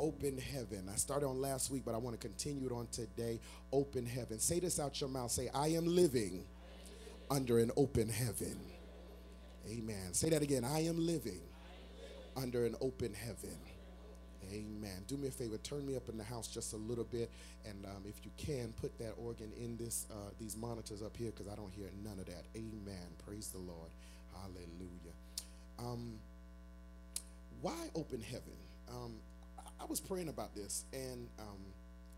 open heaven. I started on last week, but I want to continue it on today. Open heaven. Say this out your mouth. Say, I am living under an open heaven. Amen. Say that again. I am living under an open heaven. Amen. Do me a favor, turn me up in the house just a little bit, and um, if you can, put that organ in this uh, these monitors up here because I don't hear none of that. Amen. Praise the Lord. Hallelujah. Um, why open heaven? Um, I, was praying about this, and um,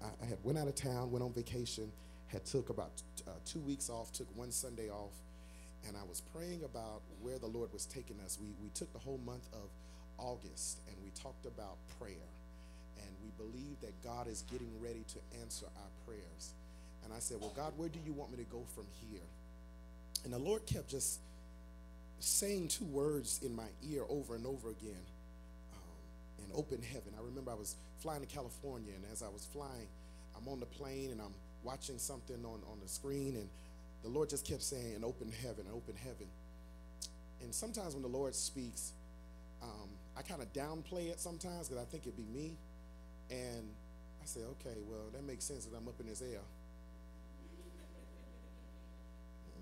I, I had went out of town, went on vacation, had took about uh, two weeks off, took one Sunday off, and I was praying about where the Lord was taking us. We we took the whole month of August, and we talked about prayer. And we believe that God is getting ready to answer our prayers. And I said, Well, God, where do you want me to go from here? And the Lord kept just saying two words in my ear over and over again in open heaven. I remember I was flying to California, and as I was flying, I'm on the plane and I'm watching something on, on the screen, and the Lord just kept saying, an open heaven, an open heaven. And sometimes when the Lord speaks, um, I kind of downplay it sometimes because I think it'd be me. And I say, okay, well, that makes sense that I'm up in this air.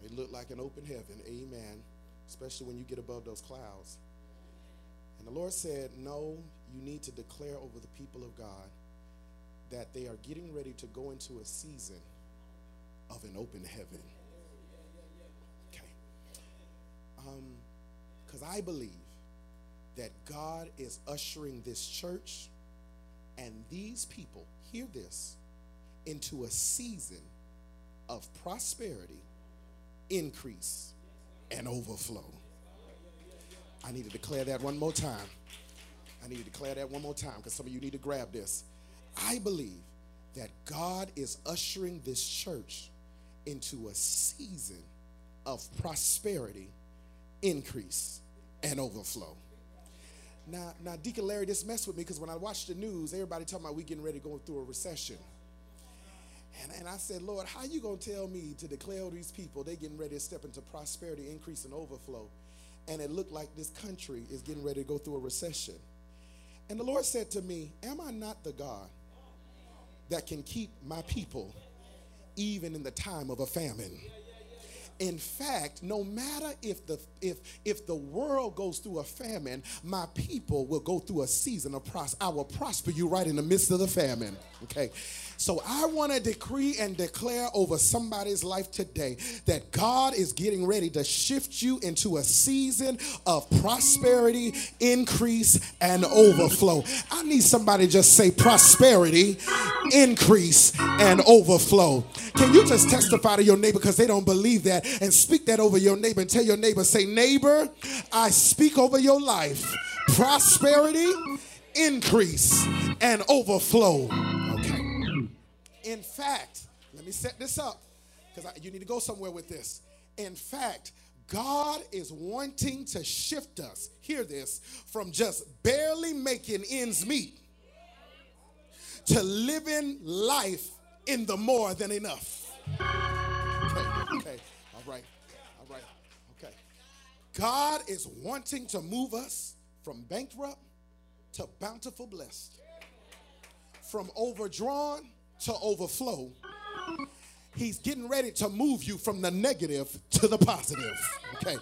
It looked like an open heaven, amen, especially when you get above those clouds. And the Lord said, no, you need to declare over the people of God that they are getting ready to go into a season of an open heaven. Okay. Because um, I believe that God is ushering this church and these people, hear this, into a season of prosperity, increase, and overflow. I need to declare that one more time. I need to declare that one more time because some of you need to grab this. I believe that God is ushering this church into a season of prosperity, increase, and overflow. Now, now, Deacon Larry, this messed with me because when I watched the news, everybody talking about we getting ready to go through a recession. And, and I said, Lord, how you gonna tell me to declare all these people they getting ready to step into prosperity, increase, and overflow? And it looked like this country is getting ready to go through a recession. And the Lord said to me, Am I not the God that can keep my people even in the time of a famine? In fact, no matter if the if if the world goes through a famine, my people will go through a season of prosper. I will prosper you right in the midst of the famine. Okay. So I want to decree and declare over somebody's life today that God is getting ready to shift you into a season of prosperity, increase, and overflow. I need somebody just say prosperity, increase, and overflow. Can you just testify to your neighbor because they don't believe that and speak that over your neighbor and tell your neighbor, say, neighbor, I speak over your life prosperity, increase, and overflow. In fact, let me set this up because you need to go somewhere with this. In fact, God is wanting to shift us, hear this, from just barely making ends meet to living life in the more than enough. Okay, okay, all right, all right, okay. God is wanting to move us from bankrupt to bountiful blessed, from overdrawn to overflow, He's getting ready to move you from the negative to the positive. Okay.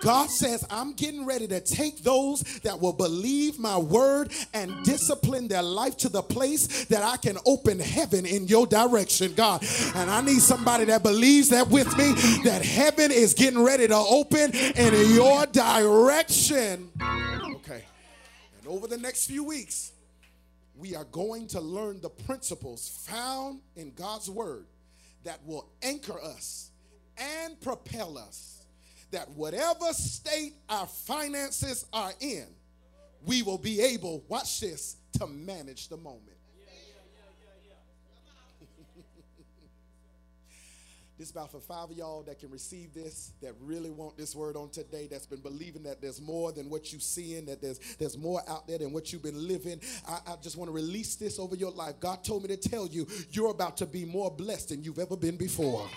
God says, I'm getting ready to take those that will believe my word and discipline their life to the place that I can open heaven in your direction, God. And I need somebody that believes that with me, that heaven is getting ready to open in your direction. Okay. And over the next few weeks, we are going to learn the principles found in God's word that will anchor us and propel us that whatever state our finances are in, we will be able, watch this, to manage the moment. This is about for five of y'all that can receive this, that really want this word on today, that's been believing that there's more than what you're seeing, that there's there's more out there than what you've been living. I, I just want to release this over your life. God told me to tell you, you're about to be more blessed than you've ever been before.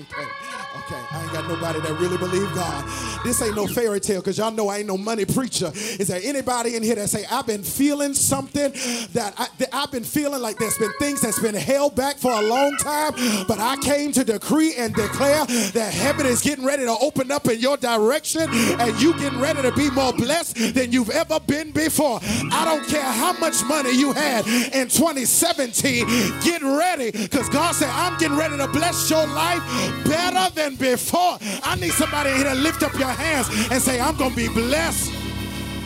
Okay, okay. I ain't got nobody that really believe God. This ain't no fairy tale because y'all know I ain't no money preacher. Is there anybody in here that say I've been feeling something that, I, that I've been feeling like there's been things that's been held back for a long time, but I came to decree and declare that heaven is getting ready to open up in your direction and you getting ready to be more blessed than you've ever been before. I don't care how much money you had in 2017. Get ready because God said I'm getting ready to bless your life better than before. I need somebody here to lift up your hands and say, I'm going to be blessed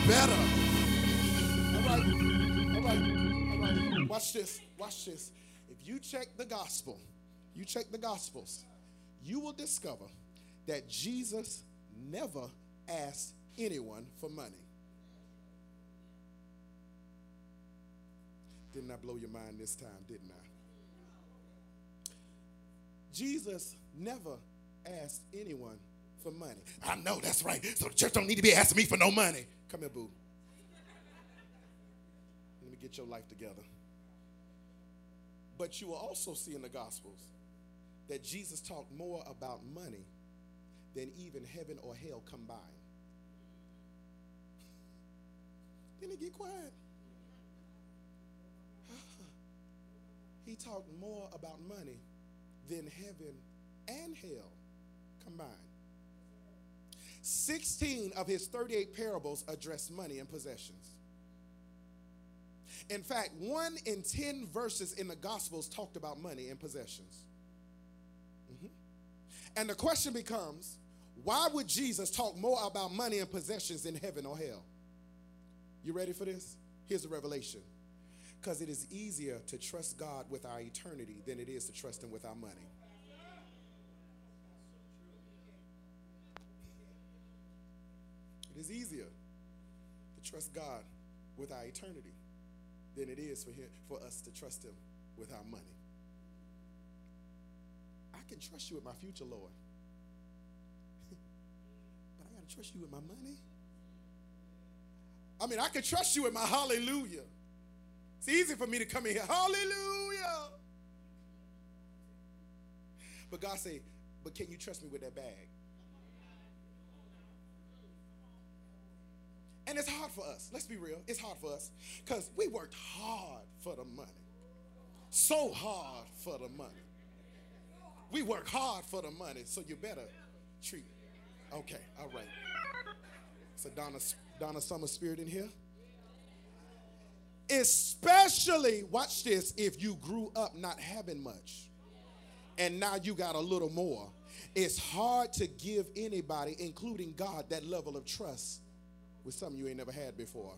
better. All right, all right, all right. Watch this, watch this. If you check the gospel, you check the gospels, you will discover that Jesus never asked anyone for money. Didn't I blow your mind this time, didn't I? Jesus never asked anyone for money. I know that's right. So the church don't need to be asking me for no money. Come here, boo. Let me get your life together. But you will also see in the Gospels that Jesus talked more about money than even heaven or hell combined. Didn't he get quiet? He talked more about money than heaven and hell combined. 16 of his 38 parables address money and possessions. In fact, one in 10 verses in the Gospels talked about money and possessions. Mm-hmm. And the question becomes why would Jesus talk more about money and possessions in heaven or hell? You ready for this? Here's a revelation. Because it is easier to trust God with our eternity than it is to trust Him with our money. It is easier to trust God with our eternity than it is for him for us to trust him with our money. I can trust you with my future, Lord. but I got to trust you with my money. I mean, I can trust you with my hallelujah. It's easy for me to come in here, hallelujah. But God say, but can you trust me with that bag? And it's hard for us. Let's be real. It's hard for us because we worked hard for the money. So hard for the money. We work hard for the money, so you better treat. Okay, all right. So Donna, Donna Summer Spirit in here. Especially, watch this, if you grew up not having much and now you got a little more. It's hard to give anybody, including God, that level of trust with something you ain't never had before.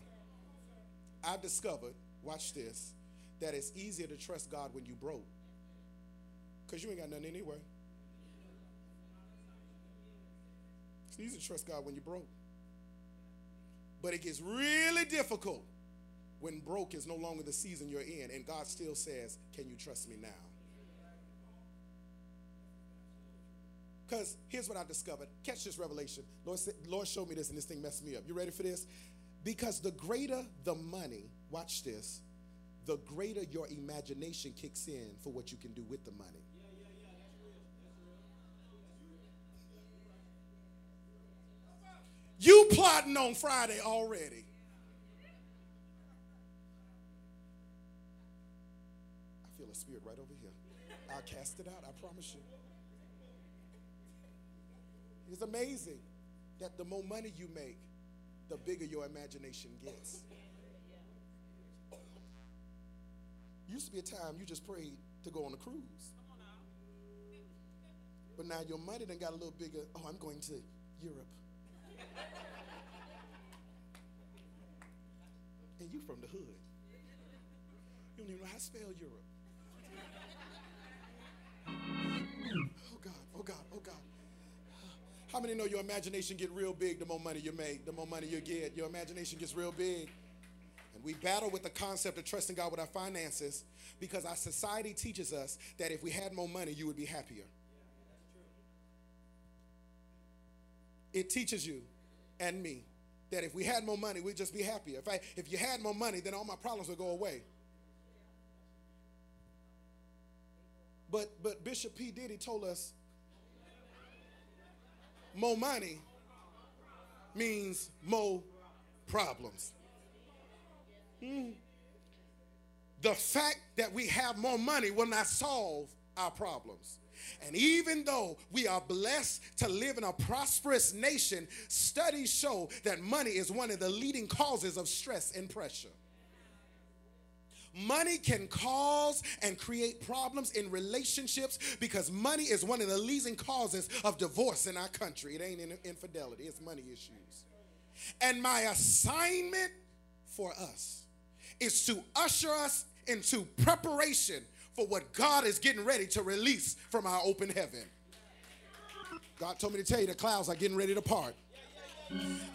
I've discovered, watch this, that it's easier to trust God when you broke. Because you ain't got nothing anyway. It's easy to trust God when you broke. But it gets really difficult when broke is no longer the season you're in and God still says, Can you trust me now? Because here's what I discovered. Catch this revelation. Lord, Lord showed me this, and this thing messed me up. You ready for this? Because the greater the money, watch this, the greater your imagination kicks in for what you can do with the money. You plotting on Friday already. I feel a spirit right over here. I'll cast it out, I promise you. It's amazing that the more money you make, the bigger your imagination gets. Used to be a time you just prayed to go on a cruise. But now your money done got a little bigger. Oh, I'm going to Europe. and you from the hood. You don't even know how to spell Europe. Oh God, oh God, oh God. How many know your imagination get real big the more money you make, the more money you get? Your imagination gets real big. And we battle with the concept of trusting God with our finances because our society teaches us that if we had more money, you would be happier. It teaches you and me that if we had more money, we'd just be happier. If, I, if you had more money, then all my problems would go away. But, but Bishop P. Diddy told us more money means more problems. Hmm. The fact that we have more money will not solve our problems. And even though we are blessed to live in a prosperous nation, studies show that money is one of the leading causes of stress and pressure. Money can cause and create problems in relationships because money is one of the leading causes of divorce in our country. It ain't infidelity, it's money issues. And my assignment for us is to usher us into preparation for what God is getting ready to release from our open heaven. God told me to tell you the clouds are getting ready to part.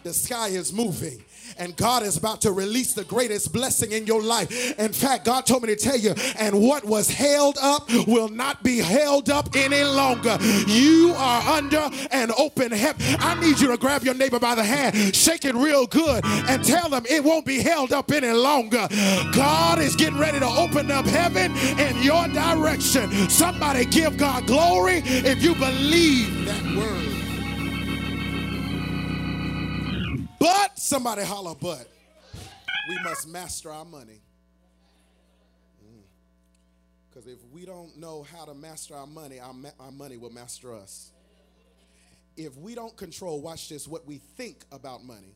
The sky is moving, and God is about to release the greatest blessing in your life. In fact, God told me to tell you, and what was held up will not be held up any longer. You are under an open heaven. I need you to grab your neighbor by the hand, shake it real good, and tell them it won't be held up any longer. God is getting ready to open up heaven in your direction. Somebody give God glory if you believe that word. Somebody holler, but we must master our money. Because mm. if we don't know how to master our money, our, ma- our money will master us. If we don't control, watch this, what we think about money,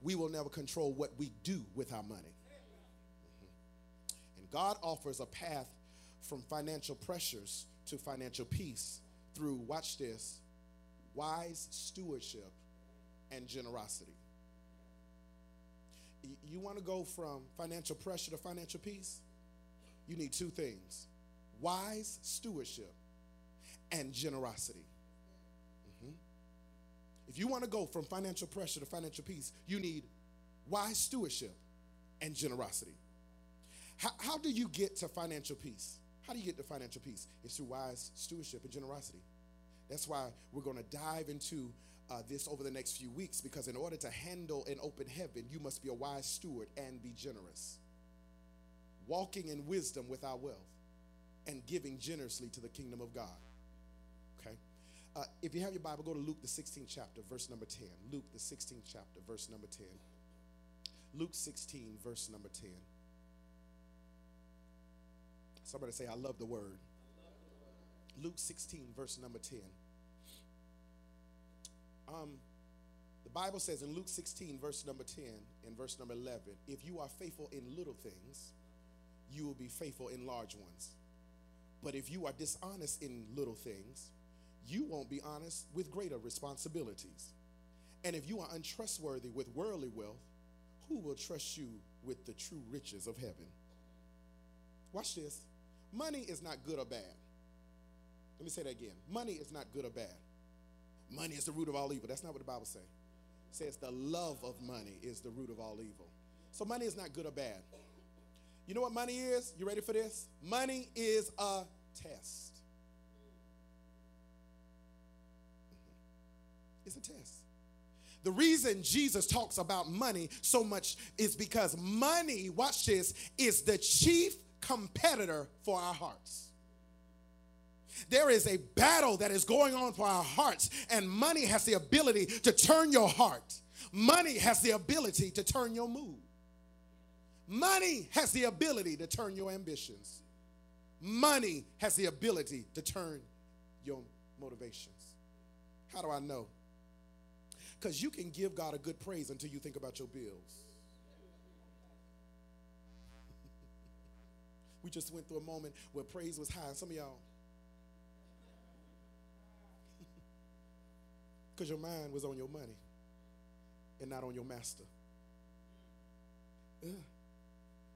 we will never control what we do with our money. Mm-hmm. And God offers a path from financial pressures to financial peace through, watch this, wise stewardship and generosity you want to go from financial pressure to financial peace? You need two things wise stewardship and generosity. Mm-hmm. If you want to go from financial pressure to financial peace, you need wise stewardship and generosity. How, how do you get to financial peace? How do you get to financial peace? It's through wise stewardship and generosity. That's why we're going to dive into uh, this over the next few weeks because in order to handle an open heaven, you must be a wise steward and be generous. Walking in wisdom with our wealth and giving generously to the kingdom of God. Okay? Uh, if you have your Bible, go to Luke, the 16th chapter, verse number 10. Luke, the 16th chapter, verse number 10. Luke 16, verse number 10. Somebody say, I love the word. Luke 16, verse number 10. Um, the Bible says in Luke 16, verse number 10 and verse number 11, if you are faithful in little things, you will be faithful in large ones. But if you are dishonest in little things, you won't be honest with greater responsibilities. And if you are untrustworthy with worldly wealth, who will trust you with the true riches of heaven? Watch this. Money is not good or bad. Let me say that again. Money is not good or bad. Money is the root of all evil. That's not what the Bible says. It says the love of money is the root of all evil. So money is not good or bad. You know what money is? You ready for this? Money is a test. Mm-hmm. It's a test. The reason Jesus talks about money so much is because money, watch this, is the chief competitor for our hearts. There is a battle that is going on for our hearts, and money has the ability to turn your heart. Money has the ability to turn your mood. Money has the ability to turn your ambitions. Money has the ability to turn your motivations. How do I know? Because you can give God a good praise until you think about your bills. we just went through a moment where praise was high. And some of y'all, Because your mind was on your money and not on your master. Yeah.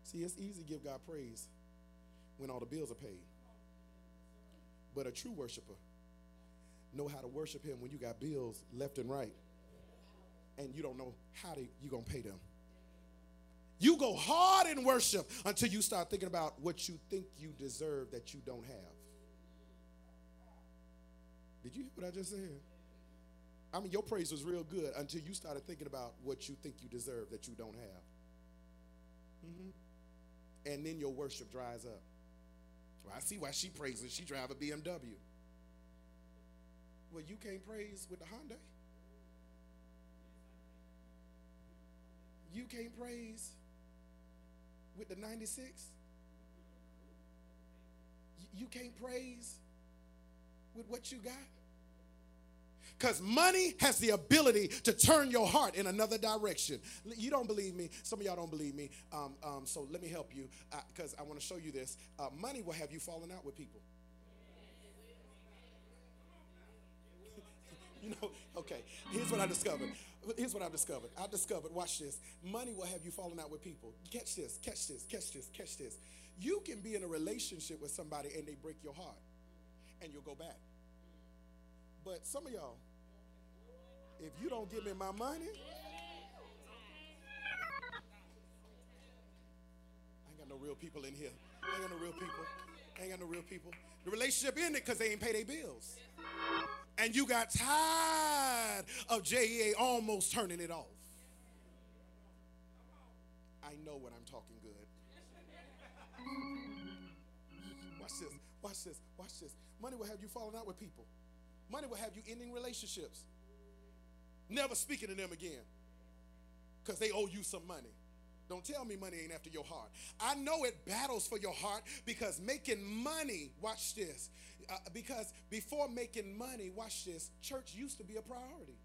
See, it's easy to give God praise when all the bills are paid. But a true worshiper know how to worship him when you got bills left and right and you don't know how to, you're going to pay them. You go hard in worship until you start thinking about what you think you deserve that you don't have. Did you hear what I just said? I mean, your praise was real good until you started thinking about what you think you deserve that you don't have. Mm-hmm. And then your worship dries up. I see why she praises. She drive a BMW. Well, you can't praise with the Hyundai. You can't praise with the 96. You can't praise with what you got. Because money has the ability to turn your heart in another direction. You don't believe me. Some of y'all don't believe me. Um, um, so let me help you because uh, I want to show you this. Uh, money will have you falling out with people. you know, okay, here's what I discovered. Here's what I discovered. I discovered, watch this. Money will have you falling out with people. Catch this, catch this, catch this, catch this. You can be in a relationship with somebody and they break your heart and you'll go back. But some of y'all, if you don't give me my money, I ain't got no real people in here. I ain't got no real people. I ain't got no real people. The relationship ended because they ain't pay their bills. And you got tired of JEA almost turning it off. I know when I'm talking good. Watch this, watch this, watch this. Money will have you falling out with people. Money will have you ending relationships never speaking to them again because they owe you some money. Don't tell me money ain't after your heart. I know it battles for your heart because making money, watch this, uh, because before making money, watch this, church used to be a priority.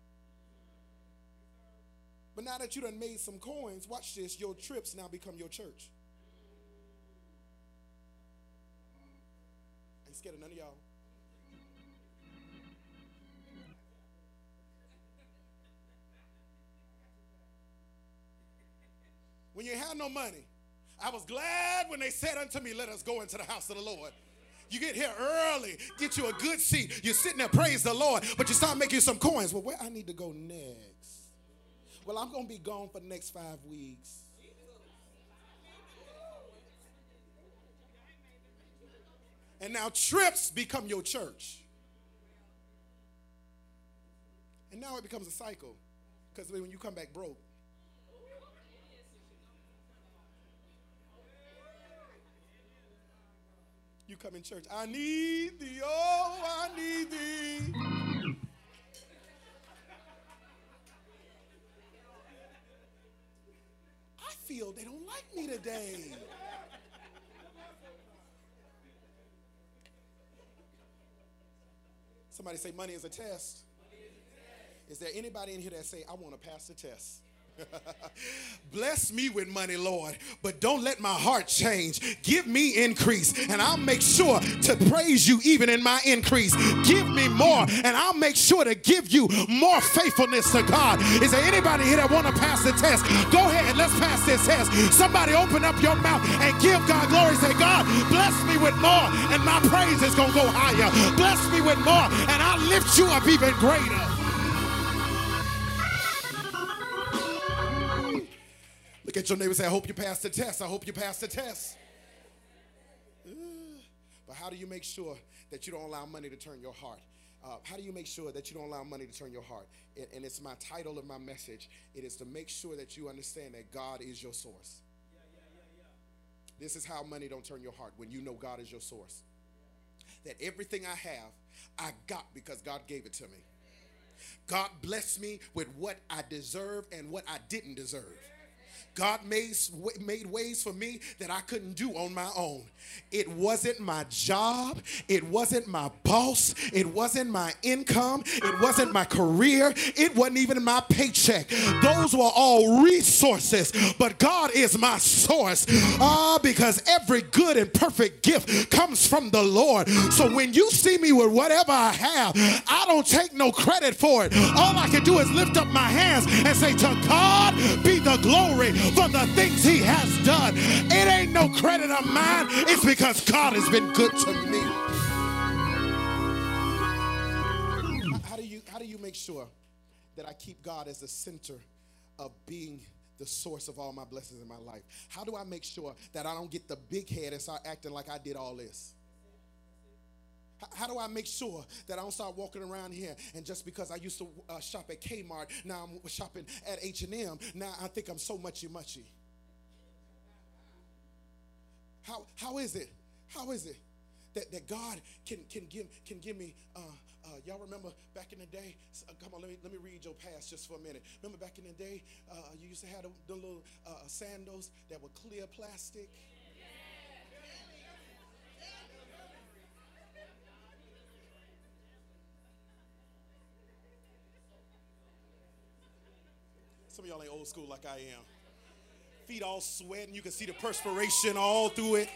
But now that you done made some coins, watch this, your trips now become your church. I ain't scared of none of y'all. When you had no money. I was glad when they said unto me, Let us go into the house of the Lord. You get here early, get you a good seat. You're sitting there, praise the Lord, but you start making some coins. Well, where I need to go next? Well, I'm going to be gone for the next five weeks. And now trips become your church. And now it becomes a cycle. Because when you come back broke, You come in church. I need thee, oh, I need thee. I feel they don't like me today. Somebody say money is a test. Is there anybody in here that say I want to pass the test? Bless me with money, Lord, but don't let my heart change. Give me increase, and I'll make sure to praise you even in my increase. Give me more, and I'll make sure to give you more faithfulness to God. Is there anybody here that want to pass the test? Go ahead, let's pass this test. Somebody open up your mouth and give God glory. Say, God, bless me with more, and my praise is going to go higher. Bless me with more, and I'll lift you up even greater. Look at your neighbor say, I hope you pass the test. I hope you pass the test. But how do you make sure that you don't allow money to turn your heart? Uh, how do you make sure that you don't allow money to turn your heart? And, and, it's my title of my message. It is to make sure that you understand that God is your source. Yeah, yeah, yeah, this is how money don't turn your heart when you know God is your source. That everything I have, I got because God gave it to me. God blessed me with what I deserve and what I didn't deserve. God made, made ways for me that I couldn't do on my own. It wasn't my job. It wasn't my boss. It wasn't my income. It wasn't my career. It wasn't even my paycheck. Those were all resources, but God is my source. Ah, because every good and perfect gift comes from the Lord. So when you see me with whatever I have, I don't take no credit for it. All I can do is lift up my hands and say, To God be the glory for the things he has done. It ain't no credit of mine. It's because God has been good to me. How do you how do you make sure that I keep God as the center of being the source of all my blessings in my life? How do I make sure that I don't get the big head and start acting like I did all this? How do I make sure that I don't start walking around here and just because I used to uh, shop at Kmart, now I'm shopping at H&M, now I think I'm so muchy muchy. How, how is it? How is it that, that God can, can, give, can give me. Uh, uh, y'all remember back in the day? Uh, come on, let me, let me read your past just for a minute. Remember back in the day, uh, you used to have the, the little uh, sandals that were clear plastic? Some of y'all ain't old school like I am. Feet all sweating. You can see the perspiration all through it.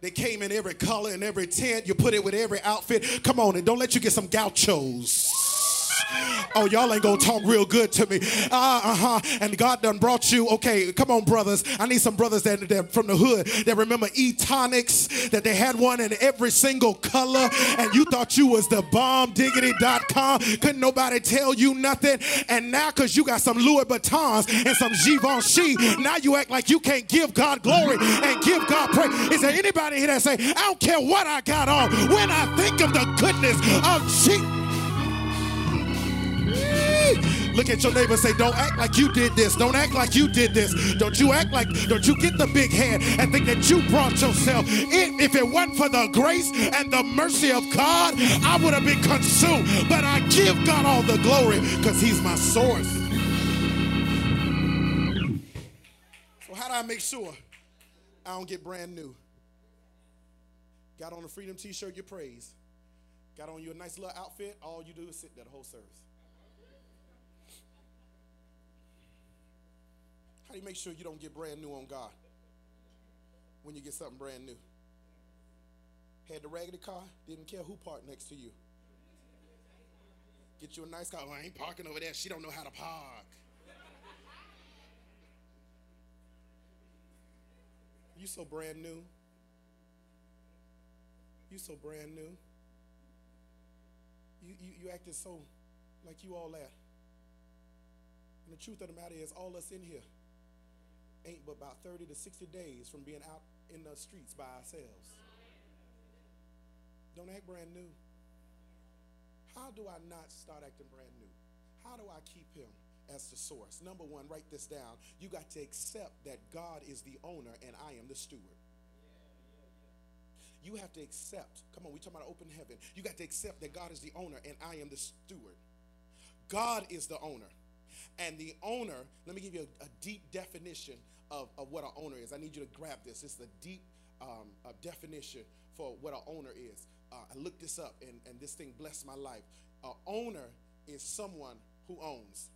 They came in every color and every tint. You put it with every outfit. Come on, and don't let you get some gauchos. Oh, y'all ain't gonna talk real good to me. Uh, uh-huh. And God done brought you. Okay, come on, brothers. I need some brothers that, that from the hood that remember E-tonics, that they had one in every single color, and you thought you was the bomb diggity.com. Couldn't nobody tell you nothing. And now, because you got some Louis Vuittons and some Givenchy, now you act like you can't give God glory and give God praise. Is there anybody here that say, I don't care what I got on when I think of the goodness of Jesus? Look at your neighbor say, Don't act like you did this. Don't act like you did this. Don't you act like, don't you get the big head and think that you brought yourself. If it wasn't for the grace and the mercy of God, I would have been consumed. But I give God all the glory because He's my source. So, how do I make sure I don't get brand new? Got on a freedom t shirt, you praise. Got on you a nice little outfit, all you do is sit there the whole service. How do you make sure you don't get brand new on God when you get something brand new? Had the raggedy car, didn't care who parked next to you. Get you a nice car. Oh, I ain't parking over there. She don't know how to park. You so brand new. You so brand new. You, you, you acted so like you all that. And the truth of the matter is, all us in here ain't but about 30 to 60 days from being out in the streets by ourselves. Don't act brand new. How do I not start acting brand new? How do I keep him as the source? Number one, write this down. You got to accept that God is the owner and I am the steward. You have to accept, come on, we talking about open heaven. You got to accept that God is the owner and I am the steward. God is the owner. And the owner, let me give you a, a deep definition of, of what an owner is. I need you to grab this. It's the deep um, uh, definition for what an owner is. Uh, I looked this up and, and this thing blessed my life. An owner is someone who owns.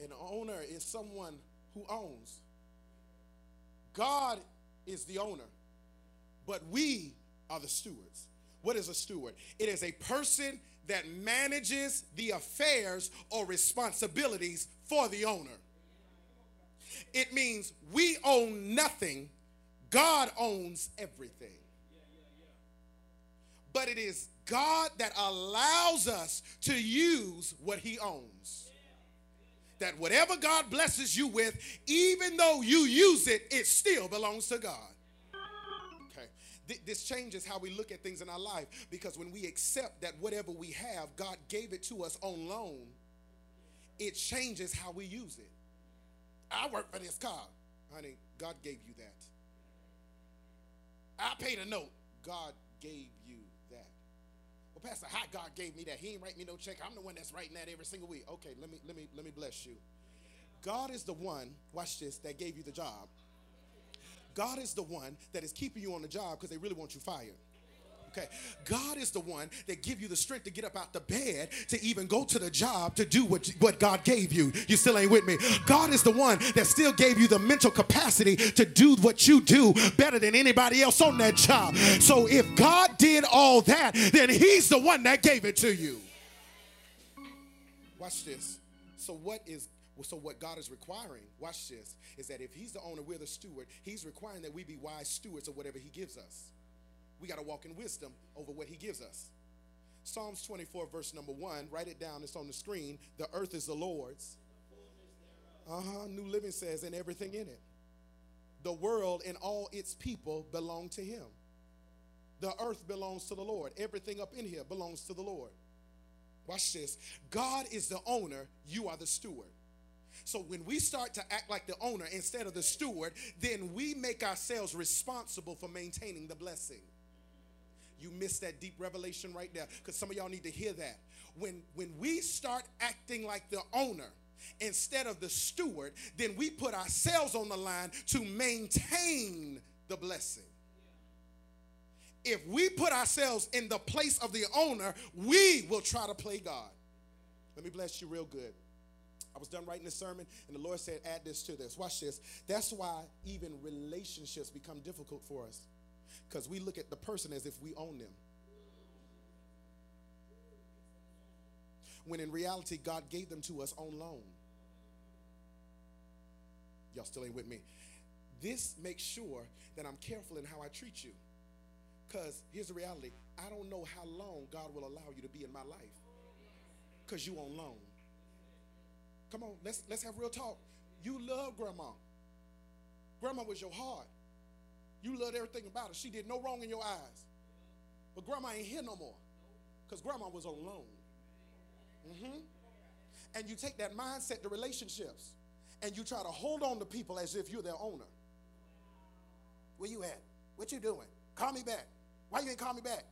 An owner is someone who owns. God is the owner, but we are the stewards. What is a steward? It is a person that manages the affairs or responsibilities for the owner. It means we own nothing, God owns everything. But it is God that allows us to use what He owns. That whatever God blesses you with, even though you use it, it still belongs to God this changes how we look at things in our life because when we accept that whatever we have, God gave it to us on loan, it changes how we use it. I work for this car. Honey, God gave you that. I paid a note. God gave you that. Well, Pastor, how God gave me that? He ain't write me no check. I'm the one that's writing that every single week. Okay, let me let me let me bless you. God is the one, watch this, that gave you the job. God is the one that is keeping you on the job because they really want you fired. Okay. God is the one that give you the strength to get up out the bed to even go to the job to do what, what God gave you. You still ain't with me. God is the one that still gave you the mental capacity to do what you do better than anybody else on that job. So if God did all that, then he's the one that gave it to you. Watch this. So what is so what God is requiring, watch this, is that if he's the owner, we're the steward, he's requiring that we be wise stewards of whatever he gives us. We got to walk in wisdom over what he gives us. Psalms 24, verse number one, write it down, it's on the screen. The earth is the Lord's. Uh-huh. New Living says, and everything in it. The world and all its people belong to him. The earth belongs to the Lord. Everything up in here belongs to the Lord. Watch this. God is the owner, you are the steward. So when we start to act like the owner instead of the steward, then we make ourselves responsible for maintaining the blessing. You missed that deep revelation right there because some of y'all need to hear that. When when we start acting like the owner instead of the steward, then we put ourselves on the line to maintain the blessing. If we put ourselves in the place of the owner, we will try to play God. Let me bless you real good. I was done writing this sermon, and the Lord said, Add this to this. Watch this. That's why even relationships become difficult for us because we look at the person as if we own them. When in reality, God gave them to us on loan. Y'all still ain't with me. This makes sure that I'm careful in how I treat you. Because here's the reality I don't know how long God will allow you to be in my life because you on loan. Come on, let's let's have real talk. You love grandma. Grandma was your heart. You loved everything about her. She did no wrong in your eyes. But grandma ain't here no more. Because grandma was on loan. Mm-hmm. And you take that mindset to relationships and you try to hold on to people as if you're their owner. Where you at? What you doing? Call me back. Why you ain't call me back?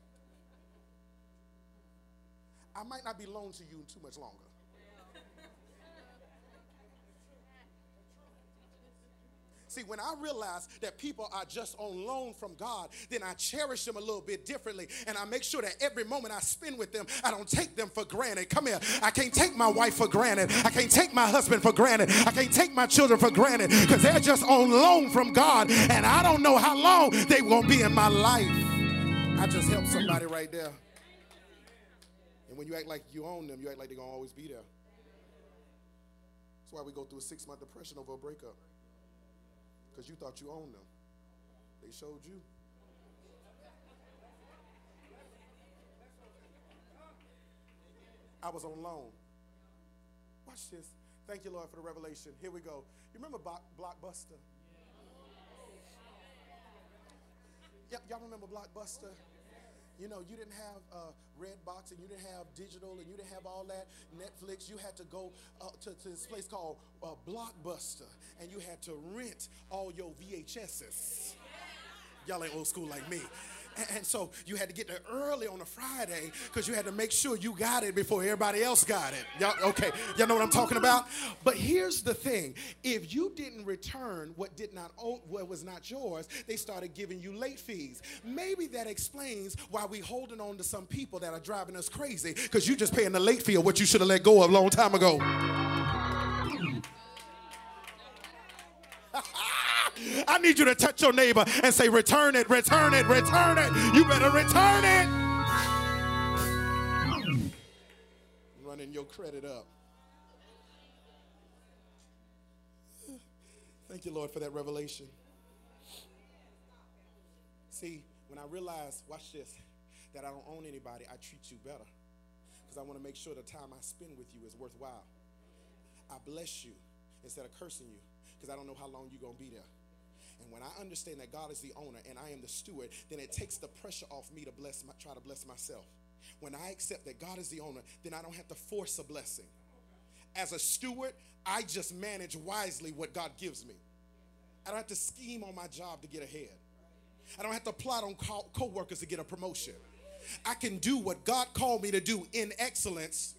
I might not be loaned to you too much longer. See, when I realize that people are just on loan from God, then I cherish them a little bit differently. And I make sure that every moment I spend with them, I don't take them for granted. Come here. I can't take my wife for granted. I can't take my husband for granted. I can't take my children for granted because they're just on loan from God. And I don't know how long they won't be in my life. I just helped somebody right there. And when you act like you own them, you act like they're going to always be there. That's why we go through a six month depression over a breakup because you thought you owned them. They showed you. I was on loan. Watch this. Thank you, Lord, for the revelation. Here we go. You remember Blockbuster? y'all remember Blockbuster? You know, you didn't have uh, Redbox and you didn't have digital and you didn't have all that Netflix. You had to go uh, to, to, this place called uh, Blockbuster and you had to rent all your VHSs. Y'all ain't old school like me. And so you had to get there early on a Friday because you had to make sure you got it before everybody else got it. Y'all, okay, y'all know what I'm talking about? But here's the thing: if you didn't return what did not what was not yours, they started giving you late fees. Maybe that explains why we holding on to some people that are driving us crazy because you just paying the late fee of what you should have let go of a long time ago. I need you to touch your neighbor and say, Return it, return it, return it. You better return it. Running your credit up. Thank you, Lord, for that revelation. See, when I realize, watch this, that I don't own anybody, I treat you better. Because I want to make sure the time I spend with you is worthwhile. I bless you instead of cursing you because I don't know how long you're going to be there. And when I understand that God is the owner and I am the steward, then it takes the pressure off me to bless my, try to bless myself. When I accept that God is the owner, then I don't have to force a blessing. As a steward, I just manage wisely what God gives me. I don't have to scheme on my job to get ahead. I don't have to plot on co- workers to get a promotion. I can do what God called me to do in excellence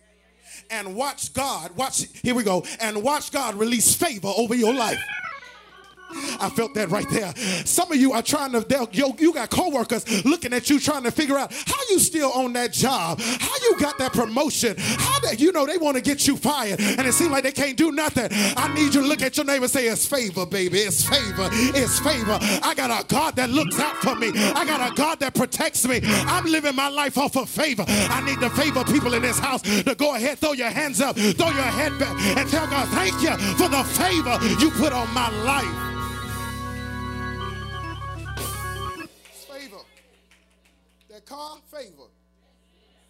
and watch God, watch, here we go, and watch God release favor over your life. I felt that right there. Some of you are trying to, yo, you got coworkers looking at you trying to figure out how you still on that job, how you got that promotion, how that, you know, they want to get you fired and it seems like they can't do nothing. I need you to look at your neighbor and say, it's favor, baby. It's favor. It's favor. I got a God that looks out for me. I got a God that protects me. I'm living my life off of favor. I need to favor people in this house to go ahead, throw your hands up, throw your head back, and tell God, thank you for the favor you put on my life. car, favor.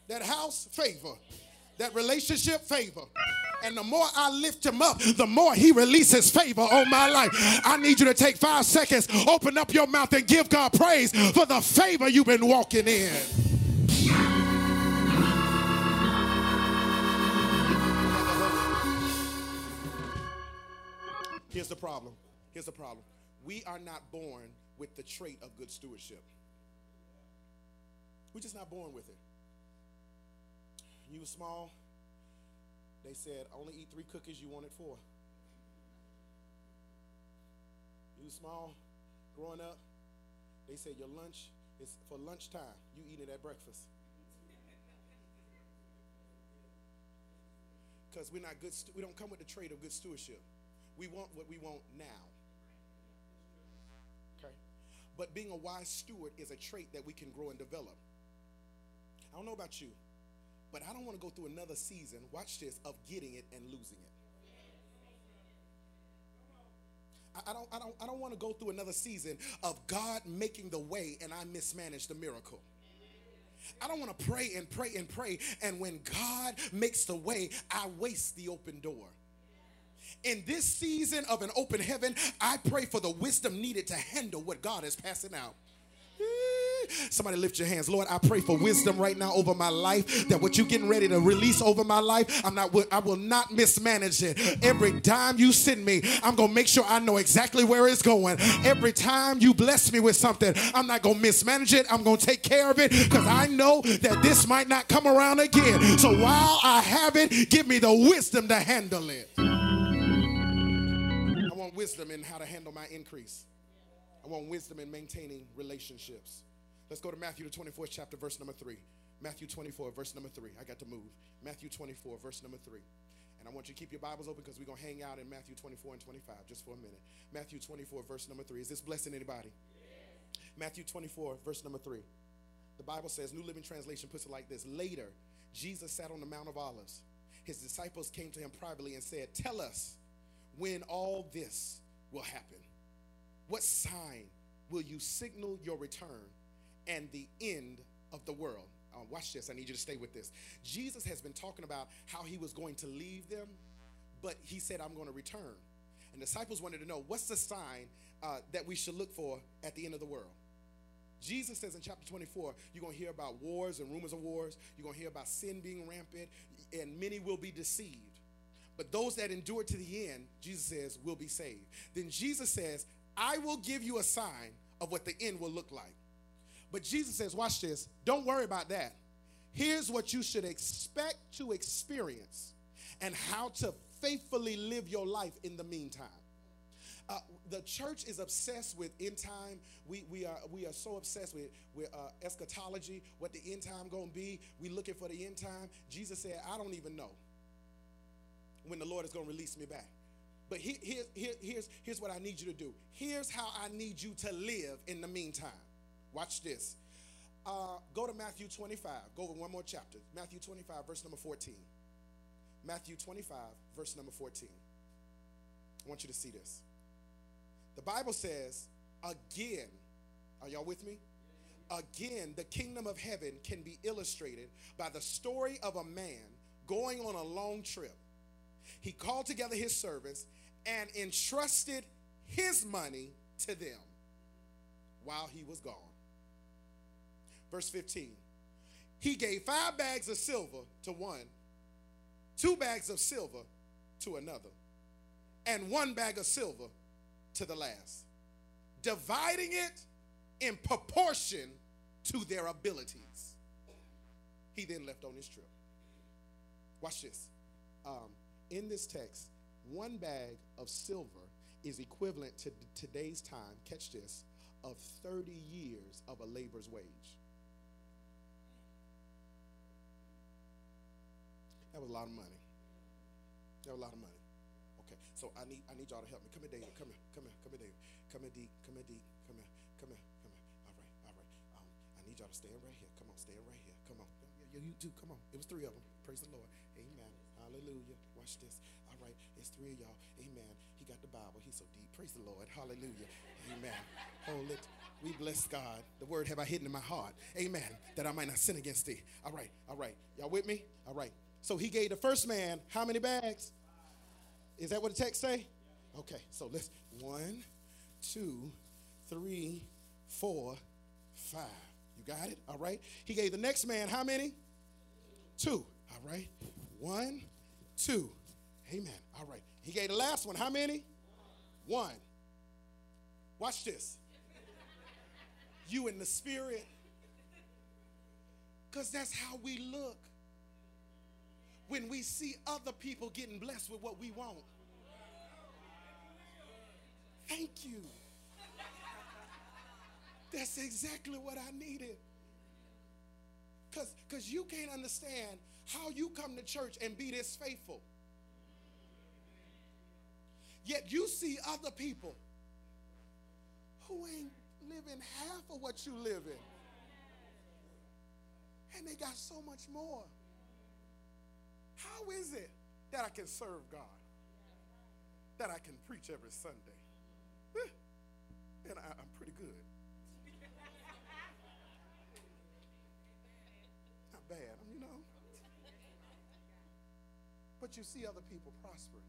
That house, favor. That relationship, favor. And the more I lift him up, the more he releases favor on my life. I need you to take five seconds, open up your mouth, and give God praise for the favor you've been walking in. Here's the problem. Here's the problem. We are not born with the trait of good stewardship. We're just not born with it. You were small, they said only eat three cookies, you wanted four. You were small, growing up, they said your lunch is for lunchtime. You eat it at breakfast. Because we're not good, we don't come with the trait of good stewardship. We want what we want now. Okay? But being a wise steward is a trait that we can grow and develop. I don't know about you, but I don't want to go through another season, watch this, of getting it and losing it. I don't, I don't, I don't want to go through another season of God making the way and I mismanage the miracle. I don't want to pray and pray and pray, and when God makes the way, I waste the open door. In this season of an open heaven, I pray for the wisdom needed to handle what God is passing out. Somebody lift your hands. Lord, I pray for wisdom right now over my life. That what you're getting ready to release over my life, I'm not I will not mismanage it. Every dime you send me, I'm gonna make sure I know exactly where it's going. Every time you bless me with something, I'm not gonna mismanage it. I'm gonna take care of it because I know that this might not come around again. So while I have it, give me the wisdom to handle it. I want wisdom in how to handle my increase. I want wisdom in maintaining relationships. Let's go to Matthew, the 24th chapter, verse number 3. Matthew 24, verse number 3. I got to move. Matthew 24, verse number 3. And I want you to keep your Bibles open because we're going to hang out in Matthew 24 and 25 just for a minute. Matthew 24, verse number 3. Is this blessing anybody? Yes. Matthew 24, verse number 3. The Bible says, New Living Translation puts it like this Later, Jesus sat on the Mount of Olives. His disciples came to him privately and said, Tell us when all this will happen. What sign will you signal your return and the end of the world. Uh, watch this. I need you to stay with this. Jesus has been talking about how he was going to leave them, but he said, I'm going to return. And disciples wanted to know what's the sign uh, that we should look for at the end of the world. Jesus says in chapter 24, you're going to hear about wars and rumors of wars. You're going to hear about sin being rampant, and many will be deceived. But those that endure to the end, Jesus says, will be saved. Then Jesus says, I will give you a sign of what the end will look like. But Jesus says, watch this, don't worry about that. Here's what you should expect to experience and how to faithfully live your life in the meantime. Uh, the church is obsessed with end time. We, we, are, we are so obsessed with, with uh, eschatology, what the end time going to be. We looking for the end time. Jesus said, I don't even know when the Lord is going to release me back. But here, here, here, here's, here's what I need you to do. Here's how I need you to live in the meantime. Watch this. Uh, go to Matthew 25. Go over one more chapter. Matthew 25, verse number 14. Matthew 25, verse number 14. I want you to see this. The Bible says, again, are y'all with me? Again, the kingdom of heaven can be illustrated by the story of a man going on a long trip. He called together his servants and entrusted his money to them while he was gone. Verse 15. He gave five bags of silver to one, two bags of silver to another, and one bag of silver to the last, dividing it in proportion to their abilities. He then left on his trip. Watch this. Um, in this text, one bag of silver is equivalent to today's time, catch this, of 30 years of a labor's wage. That was a lot of money. That was a lot of money. Okay, so I need I need y'all to help me. Come here, David. Come here. Come here. Come here, David. Come here, D. Come here, D. Come here. Come here. Come here. All right. All right. Um, I need y'all to stand right here. Come on, stand right here. Come on. Yeah, you too. Come on. It was three of them. Praise the Lord. Amen. Hallelujah. Watch this. All right. It's three of y'all. Amen. He got the Bible. He's so deep. Praise the Lord. Hallelujah. Amen. Hold it. We bless God. The word have I hidden in my heart. Amen. That I might not sin against thee. All right. All right. Y'all with me? All right. So he gave the first man how many bags? Is that what the text say? Okay, so let's one, two, three, four, five. You got it? All right. He gave the next man how many? Two. All right. One, two. Amen. All right. He gave the last one how many? one. Watch this. You in the spirit. Because that's how we look when we see other people getting blessed with what we want. Thank you. That's exactly what I needed. Because because you can't understand how you come to church and be this faithful. Yet you see other people who ain't living half of what you live in. And they got so much more. How is it that I can serve God? That I can preach every Sunday? And I, am pretty good. Not bad, you know. But you see other people prosper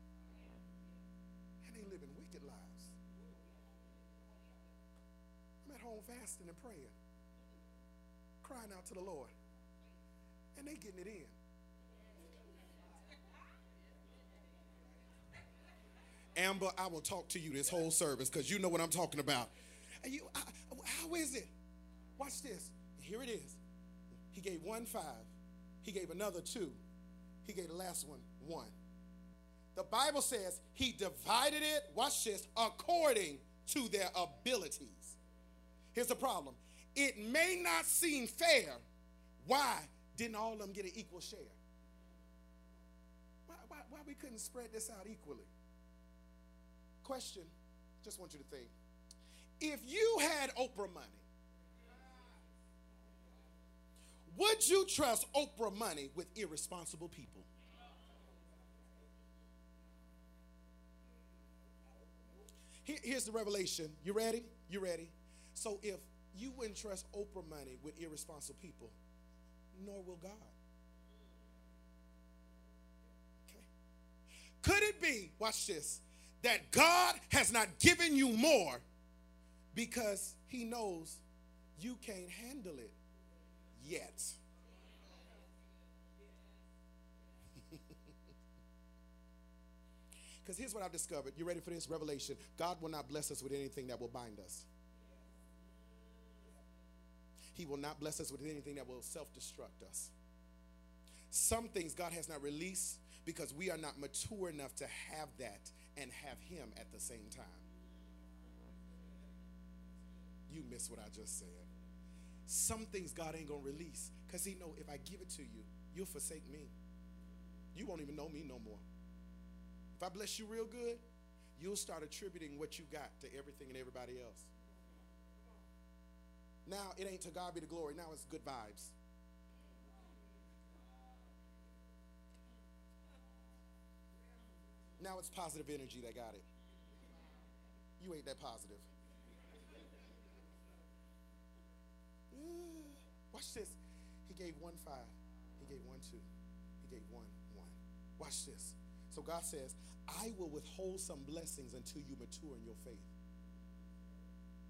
and they living wicked lives. I'm at home fasting and praying, crying out to the Lord, and they getting it in. Amber, I will talk to you this whole service because you know what I'm talking about. You, I, how is it? Watch this. Here it is. He gave one five. He gave another two. He gave the last one one. The Bible says he divided it, watch this, according to their abilities. Here's the problem it may not seem fair. Why didn't all of them get an equal share? Why, why, why we couldn't spread this out equally? Question, just want you to think. If you had Oprah money, would you trust Oprah money with irresponsible people? here's the revelation. You ready? You ready? So if you wouldn't trust Oprah money with irresponsible people, nor will God. Okay. Could it be, watch this, that God has not given you more because he knows you can't handle it yet? Because here's what I've discovered. You ready for this? Revelation. God will not bless us with anything that will bind us. He will not bless us with anything that will self destruct us. Some things God has not released because we are not mature enough to have that and have Him at the same time. You miss what I just said. Some things God ain't gonna release because He know if I give it to you, you'll forsake me. You won't even know me no more. If I bless you real good, you'll start attributing what you got to everything and everybody else. Now it ain't to God be the glory. Now it's good vibes. Now it's positive energy that got it. You ain't that positive. Watch this. He gave one five. He gave one two. He gave one one. Watch this. So God says, I will withhold some blessings until you mature in your faith.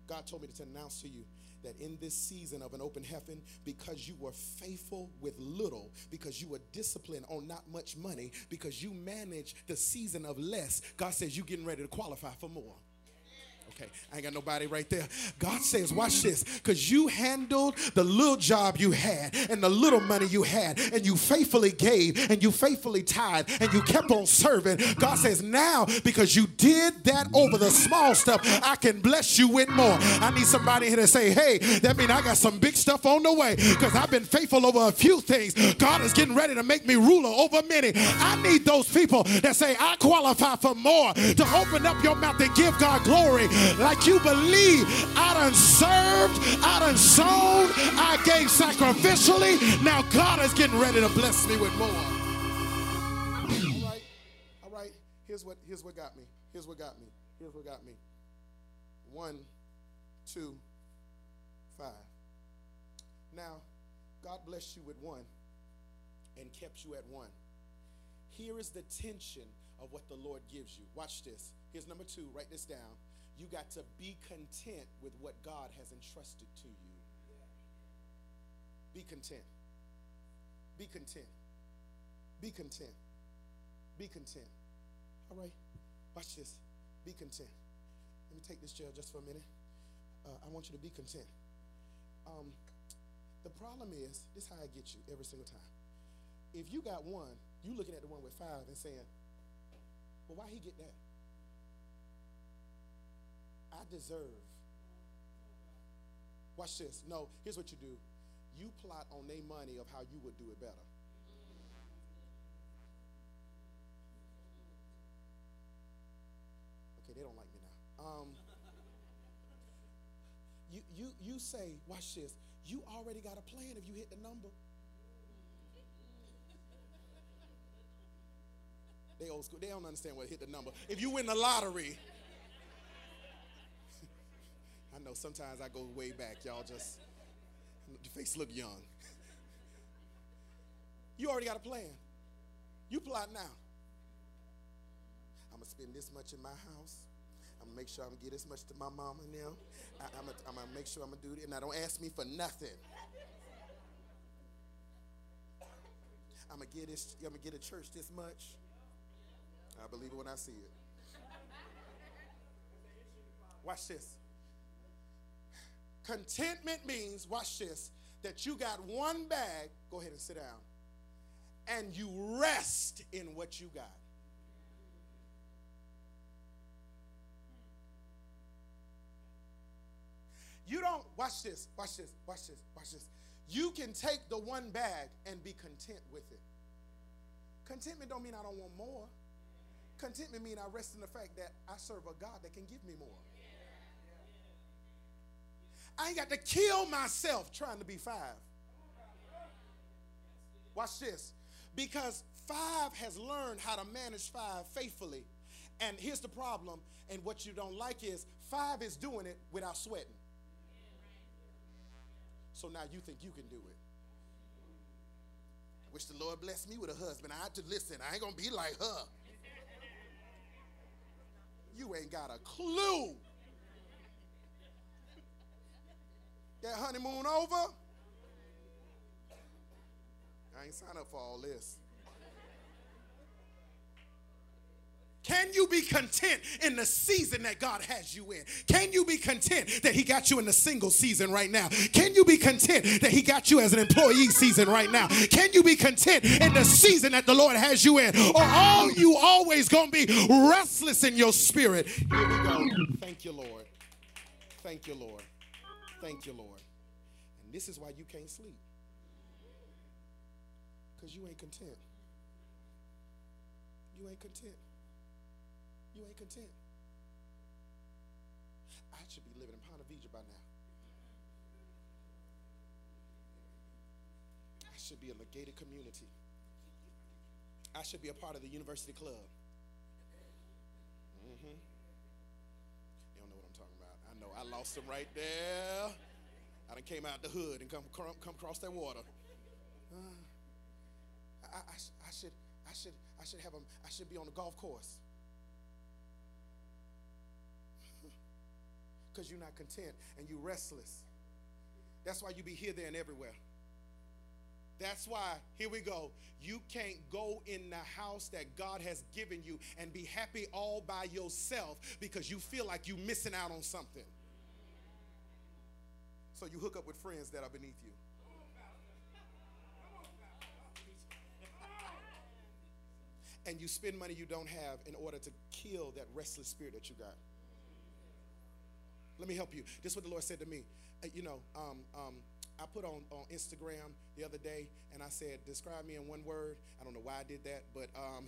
God told me to announce to you that in this season of an open heaven, because you were faithful with little, because you were disciplined on not much money, because you managed the season of less, God says you're getting ready to qualify for more. Okay, I ain't got nobody right there. God says, watch this, because you handled the little job you had and the little money you had, and you faithfully gave and you faithfully tithe and you kept on serving. God says, now because you did that over the small stuff, I can bless you with more. I need somebody here to say, hey, that means I got some big stuff on the way because I've been faithful over a few things. God is getting ready to make me ruler over many. I need those people that say, I qualify for more to open up your mouth and give God glory like you believe. I done served, I done sown, I gave sacrificially. Now God is getting ready to bless me with more. All right, all right. Here's what here's what got me. Here's what got me. Here's what got me. One, two, five. Now, God blessed you with one and kept you at one. Here is the tension of what the Lord gives you. Watch this. Here's number two. Write this down. You got to be content with what God has entrusted to you. Be content. Be content. Be content. Be content. All right. Watch this. Be content. let me take this chair just for a minute. Uh, I want you to be content. Um, the problem is, this is how I get you every single time. If you got one, you looking at the one with five and saying, well, why he get that? I deserve. Watch this. No, here's what you do. You plot on their money of how you would do it better. Okay, they don't like me now. Um, you, you, you say, watch this. You already got a plan if you hit the number. They old school. They don't understand what hit the number. If you win the lottery, I know sometimes I go way back. Y'all just the face look young. you already got a plan. You plot now. I'm gonna spend this much in my house. I'm gonna make sure I'm gonna get this much to my mama now. I, am gonna, I'm gonna make sure I'm gonna do it. Now don't ask me for nothing. I'm gonna get this. I'm gonna get a church this much. I believe it when I see it. Watch this. Contentment means, watch this, that you got one bag, go ahead and sit down, and you rest in what you got. You don't, watch this, watch this, watch this, watch this. You can take the one bag and be content with it. Contentment don't mean I don't want more. Contentment mean I rest in the fact that I serve a God that can give me more. I ain't got to kill myself trying to be five. Watch this. Because five has learned how to manage five faithfully. And here's the problem, and what you don't like is five is doing it without sweating. So now you think you can do it. I wish the Lord blessed me with a husband. I had to listen. I ain't gonna be like her. You ain't got a clue. That honeymoon over? I ain't signed up for all this. Can you be content in the season that God has you in? Can you be content that He got you in the single season right now? Can you be content that He got you as an employee season right now? Can you be content in the season that the Lord has you in? Or are you always going to be restless in your spirit? Here we go. Thank you, Lord. Thank you, Lord. Thank you, Lord. And this is why you can't sleep because you ain't content. You ain't content. You ain't content. I should be living in Ponte Vedra by now. I should be in the gated community. I should be a part of the university club. Mm-hmm. Know. I lost them right there. I done came out the hood and come come, come across that water. Uh, I, I, I should I should I should have a I should be on the golf course. because you're not content and you're restless. That's why you be here, there, and everywhere. That's why, here we go. You can't go in the house that God has given you and be happy all by yourself because you feel like you're missing out on something. So you hook up with friends that are beneath you. And you spend money you don't have in order to kill that restless spirit that you got. Let me help you. This is what the Lord said to me. Uh, you know, um, um, I put on, on Instagram the other day and I said, describe me in one word. I don't know why I did that, but um,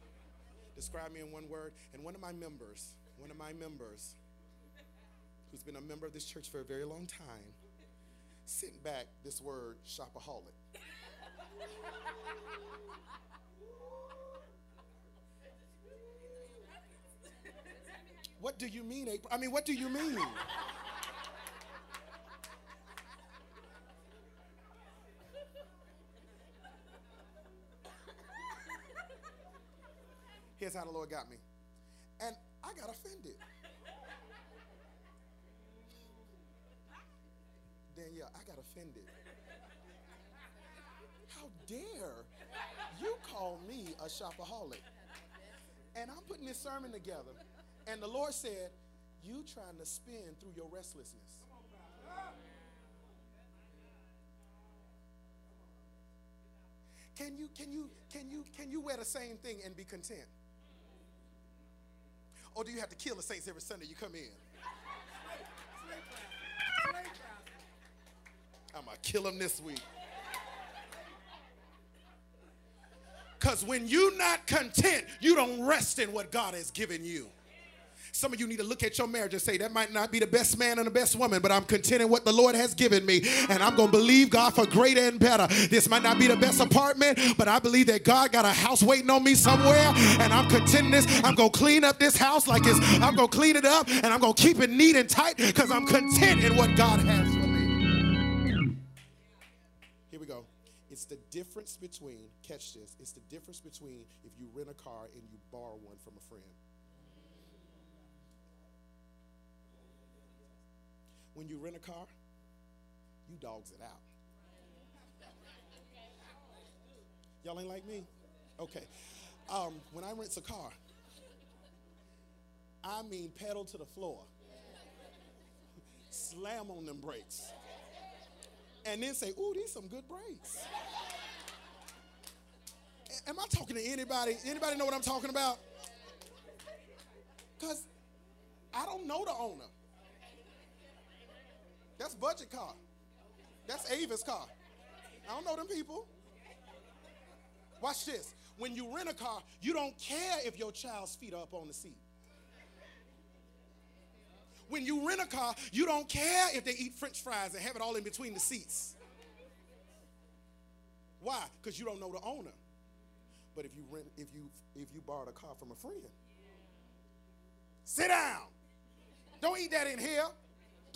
describe me in one word. And one of my members, one of my members, who's been a member of this church for a very long time, sent back this word, shopaholic. What do you mean, April? I mean, what do you mean? Here's how the Lord got me. And I got offended. Danielle, I got offended. How dare you call me a shopaholic? And I'm putting this sermon together. And the Lord said, You trying to spin through your restlessness. Can you can you can you can you wear the same thing and be content? Or do you have to kill the saints every Sunday you come in? I'm gonna kill them this week. Because when you're not content, you don't rest in what God has given you. Some of you need to look at your marriage and say, that might not be the best man and the best woman, but I'm content in what the Lord has given me. And I'm going to believe God for greater and better. This might not be the best apartment, but I believe that God got a house waiting on me somewhere. And I'm content in this. I'm going to clean up this house like it's, I'm going to clean it up and I'm going to keep it neat and tight because I'm content in what God has for me. Here we go. It's the difference between, catch this, it's the difference between if you rent a car and you borrow one from a friend. When you rent a car, you dogs it out. Y'all ain't like me? Okay. Um, when I rent a car, I mean pedal to the floor, slam on them brakes, and then say, "Ooh, these some good brakes." Am I talking to anybody? Anybody know what I'm talking about? Because I don't know the owner. That's budget car. That's Avis car. I don't know them people. Watch this. When you rent a car, you don't care if your child's feet are up on the seat. When you rent a car, you don't care if they eat french fries and have it all in between the seats. Why? Because you don't know the owner. But if you rent, if you if you borrowed a car from a friend, sit down. Don't eat that in here.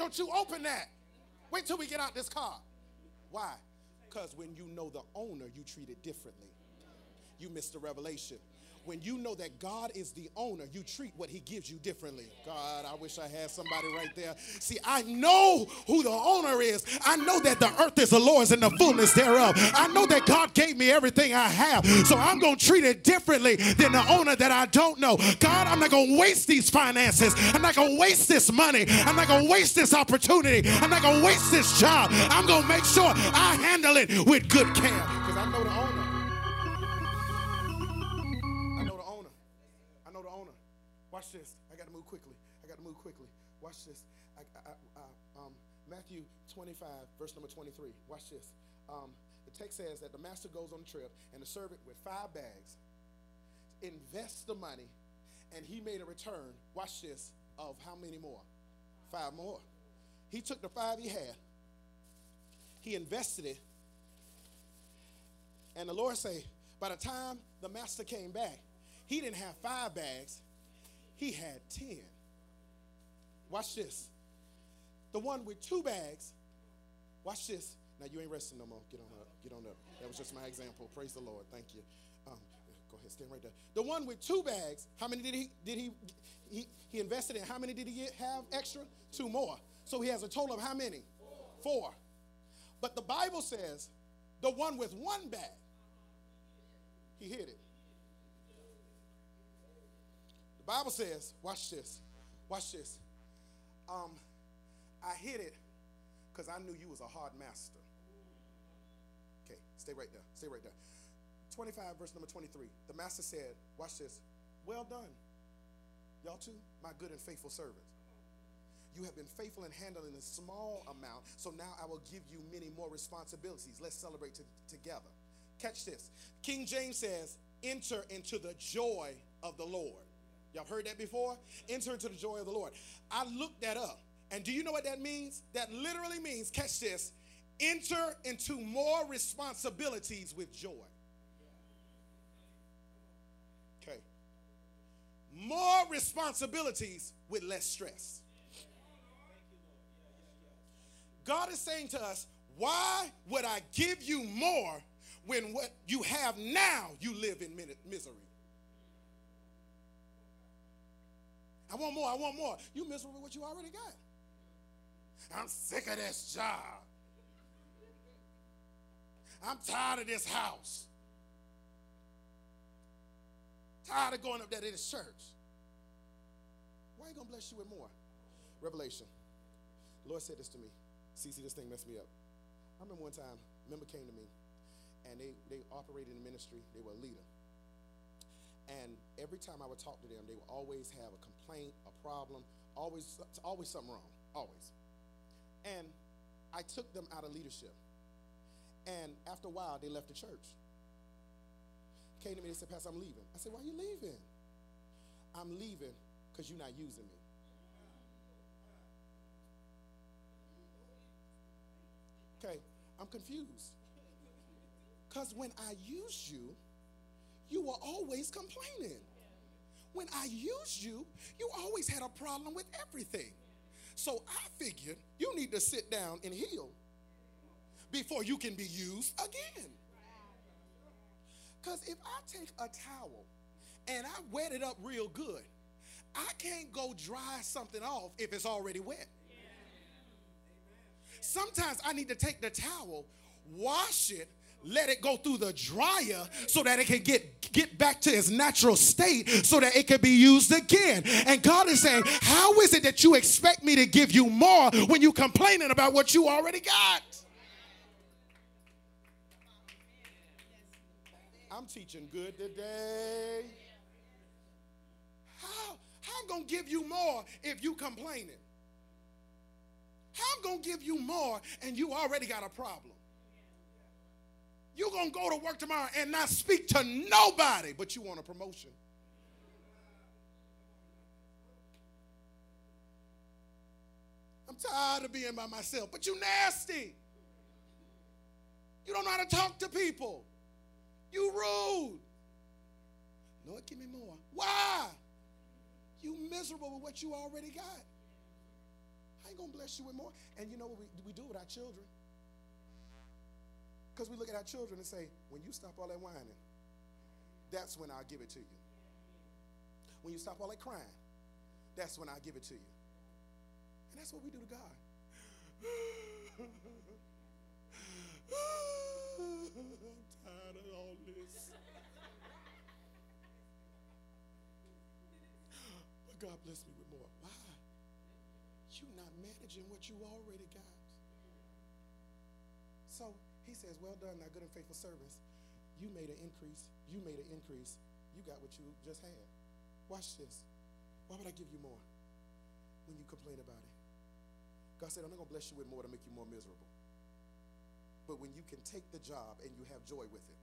Don't you open that. Wait till we get out this car. Why? Because when you know the owner, you treat it differently. You missed the revelation when you know that God is the owner, you treat what he gives you differently. God, I wish I had somebody right there. See, I know who the owner is. I know that the earth is the Lord's and the fullness thereof. I know that God gave me everything I have. So I'm going to treat it differently than the owner that I don't know. God, I'm not going to waste these finances. I'm not going to waste this money. I'm not going to waste this opportunity. I'm not going to waste this job. I'm going to make sure I handle it with good care Watch this. I got to move quickly. I got to move quickly. Watch this. I, I, I, um, Matthew 25, verse number 23. Watch this. Um, the text says that the master goes on a trip, and the servant with five bags invests the money, and he made a return. Watch this. Of how many more? Five more. He took the five he had. He invested it. And the Lord say, by the time the master came back, he didn't have five bags. He had 10. Watch this. The one with two bags, watch this. Now you ain't resting no more. Get on up. Get on up. That was just my example. Praise the Lord. Thank you. Um, go ahead, stand right there. The one with two bags, how many did he did he he, he invested in? How many did he have extra? Two more. So he has a total of how many? Four. Four. But the Bible says the one with one bag, he hid it. Bible says, watch this, watch this. Um, I hid it because I knew you was a hard master. Okay, stay right there. Stay right there. 25, verse number 23. The master said, watch this. Well done. Y'all too, my good and faithful servants. You have been faithful in handling a small amount, so now I will give you many more responsibilities. Let's celebrate together. Catch this. King James says, enter into the joy of the Lord. Y'all heard that before? Enter into the joy of the Lord. I looked that up. And do you know what that means? That literally means, catch this, enter into more responsibilities with joy. Okay. More responsibilities with less stress. God is saying to us, why would I give you more when what you have now you live in misery? I want more. I want more. You miserable with what you already got. I'm sick of this job. I'm tired of this house. Tired of going up there to this church. Why are you going to bless you with more? Revelation. The Lord said this to me. See, this thing messed me up. I remember one time, a member came to me, and they, they operated in the ministry. They were a leader. And every time I would talk to them, they would always have a complaint, a problem, always, always something wrong, always. And I took them out of leadership. And after a while, they left the church. Came to me and said, Pastor, I'm leaving. I said, Why are you leaving? I'm leaving because you're not using me. Okay, I'm confused. Because when I use you, you were always complaining. When I used you, you always had a problem with everything. So I figured you need to sit down and heal before you can be used again. Because if I take a towel and I wet it up real good, I can't go dry something off if it's already wet. Sometimes I need to take the towel, wash it, let it go through the dryer so that it can get get back to its natural state so that it can be used again. And god is saying how is it that you expect me to give you more when you complaining about what you already got? I'm teaching good today. How how i'm gonna give you more if you complaining? How i'm gonna give you more and you already got a problem you're going to go to work tomorrow and not speak to nobody, but you want a promotion. I'm tired of being by myself, but you nasty. You don't know how to talk to people. You rude. Lord, give me more. Why? You miserable with what you already got. I ain't gonna bless you with more. And you know what we, we do with our children? Because we look at our children and say, when you stop all that whining, that's when I'll give it to you. When you stop all that crying, that's when I'll give it to you. And that's what we do to God. I'm tired of all this. But God bless me with more. Why? You're not managing what you already got. He says, Well done, thy good and faithful servants. You made an increase. You made an increase. You got what you just had. Watch this. Why would I give you more when you complain about it? God said, I'm not going to bless you with more to make you more miserable. But when you can take the job and you have joy with it,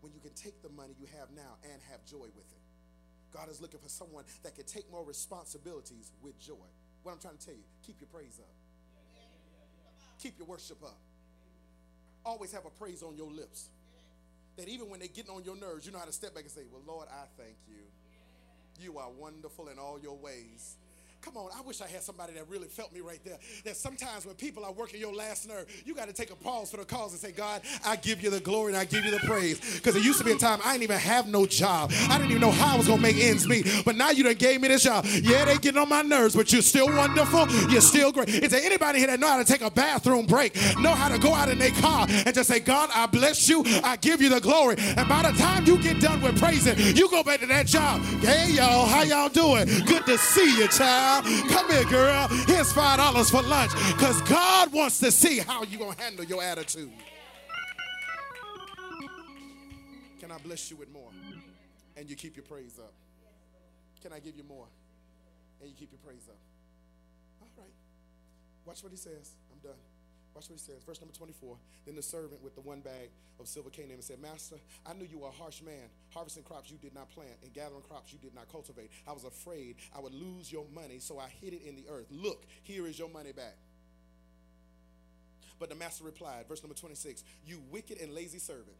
when you can take the money you have now and have joy with it, God is looking for someone that can take more responsibilities with joy. What I'm trying to tell you, keep your praise up, keep your worship up always have a praise on your lips. That even when they're getting on your nerves, you know how to step back and say, Well, Lord, I thank you. You are wonderful in all your ways. Come on, I wish I had somebody that really felt me right there. That sometimes when people are working your last nerve, you got to take a pause for the cause and say, God, I give you the glory and I give you the praise. Because it used to be a time I didn't even have no job. I didn't even know how I was going to make ends meet. But now you done gave me this job. Yeah, they getting on my nerves, but you're still wonderful. You're still great. Is there anybody here that know how to take a bathroom break, know how to go out in their car and just say, God, I bless you. I give you the glory. And by the time you get done with praising, you go back to that job. Hey, y'all, how y'all doing? Good to see you, child. Come here, girl. Here's five dollars for lunch. Because God wants to see how you're gonna handle your attitude. Can I bless you with more? And you keep your praise up. Can I give you more? And you keep your praise up. All right. Watch what he says. Watch what he says. Verse number 24. Then the servant with the one bag of silver came to him and said, Master, I knew you were a harsh man, harvesting crops you did not plant and gathering crops you did not cultivate. I was afraid I would lose your money, so I hid it in the earth. Look, here is your money back. But the master replied, verse number 26, You wicked and lazy servant.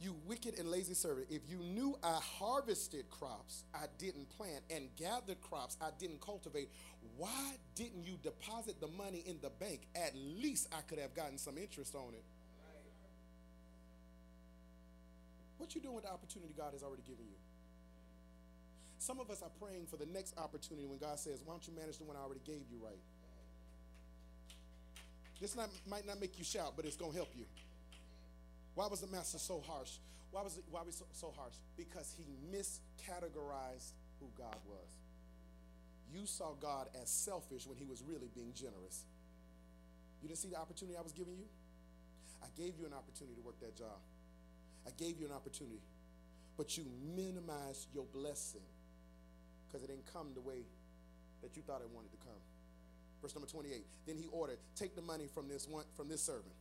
You wicked and lazy servant, if you knew I harvested crops I didn't plant and gathered crops I didn't cultivate, why didn't you deposit the money in the bank? At least I could have gotten some interest on it. What you doing with the opportunity God has already given you? Some of us are praying for the next opportunity when God says, Why don't you manage the one I already gave you right? This not, might not make you shout, but it's going to help you. Why was the master so harsh? Why was, it, why was he so, so harsh? Because he miscategorized who God was. You saw God as selfish when he was really being generous. You didn't see the opportunity I was giving you? I gave you an opportunity to work that job. I gave you an opportunity. But you minimized your blessing because it didn't come the way that you thought it wanted to come. Verse number 28. Then he ordered, take the money from this one from this servant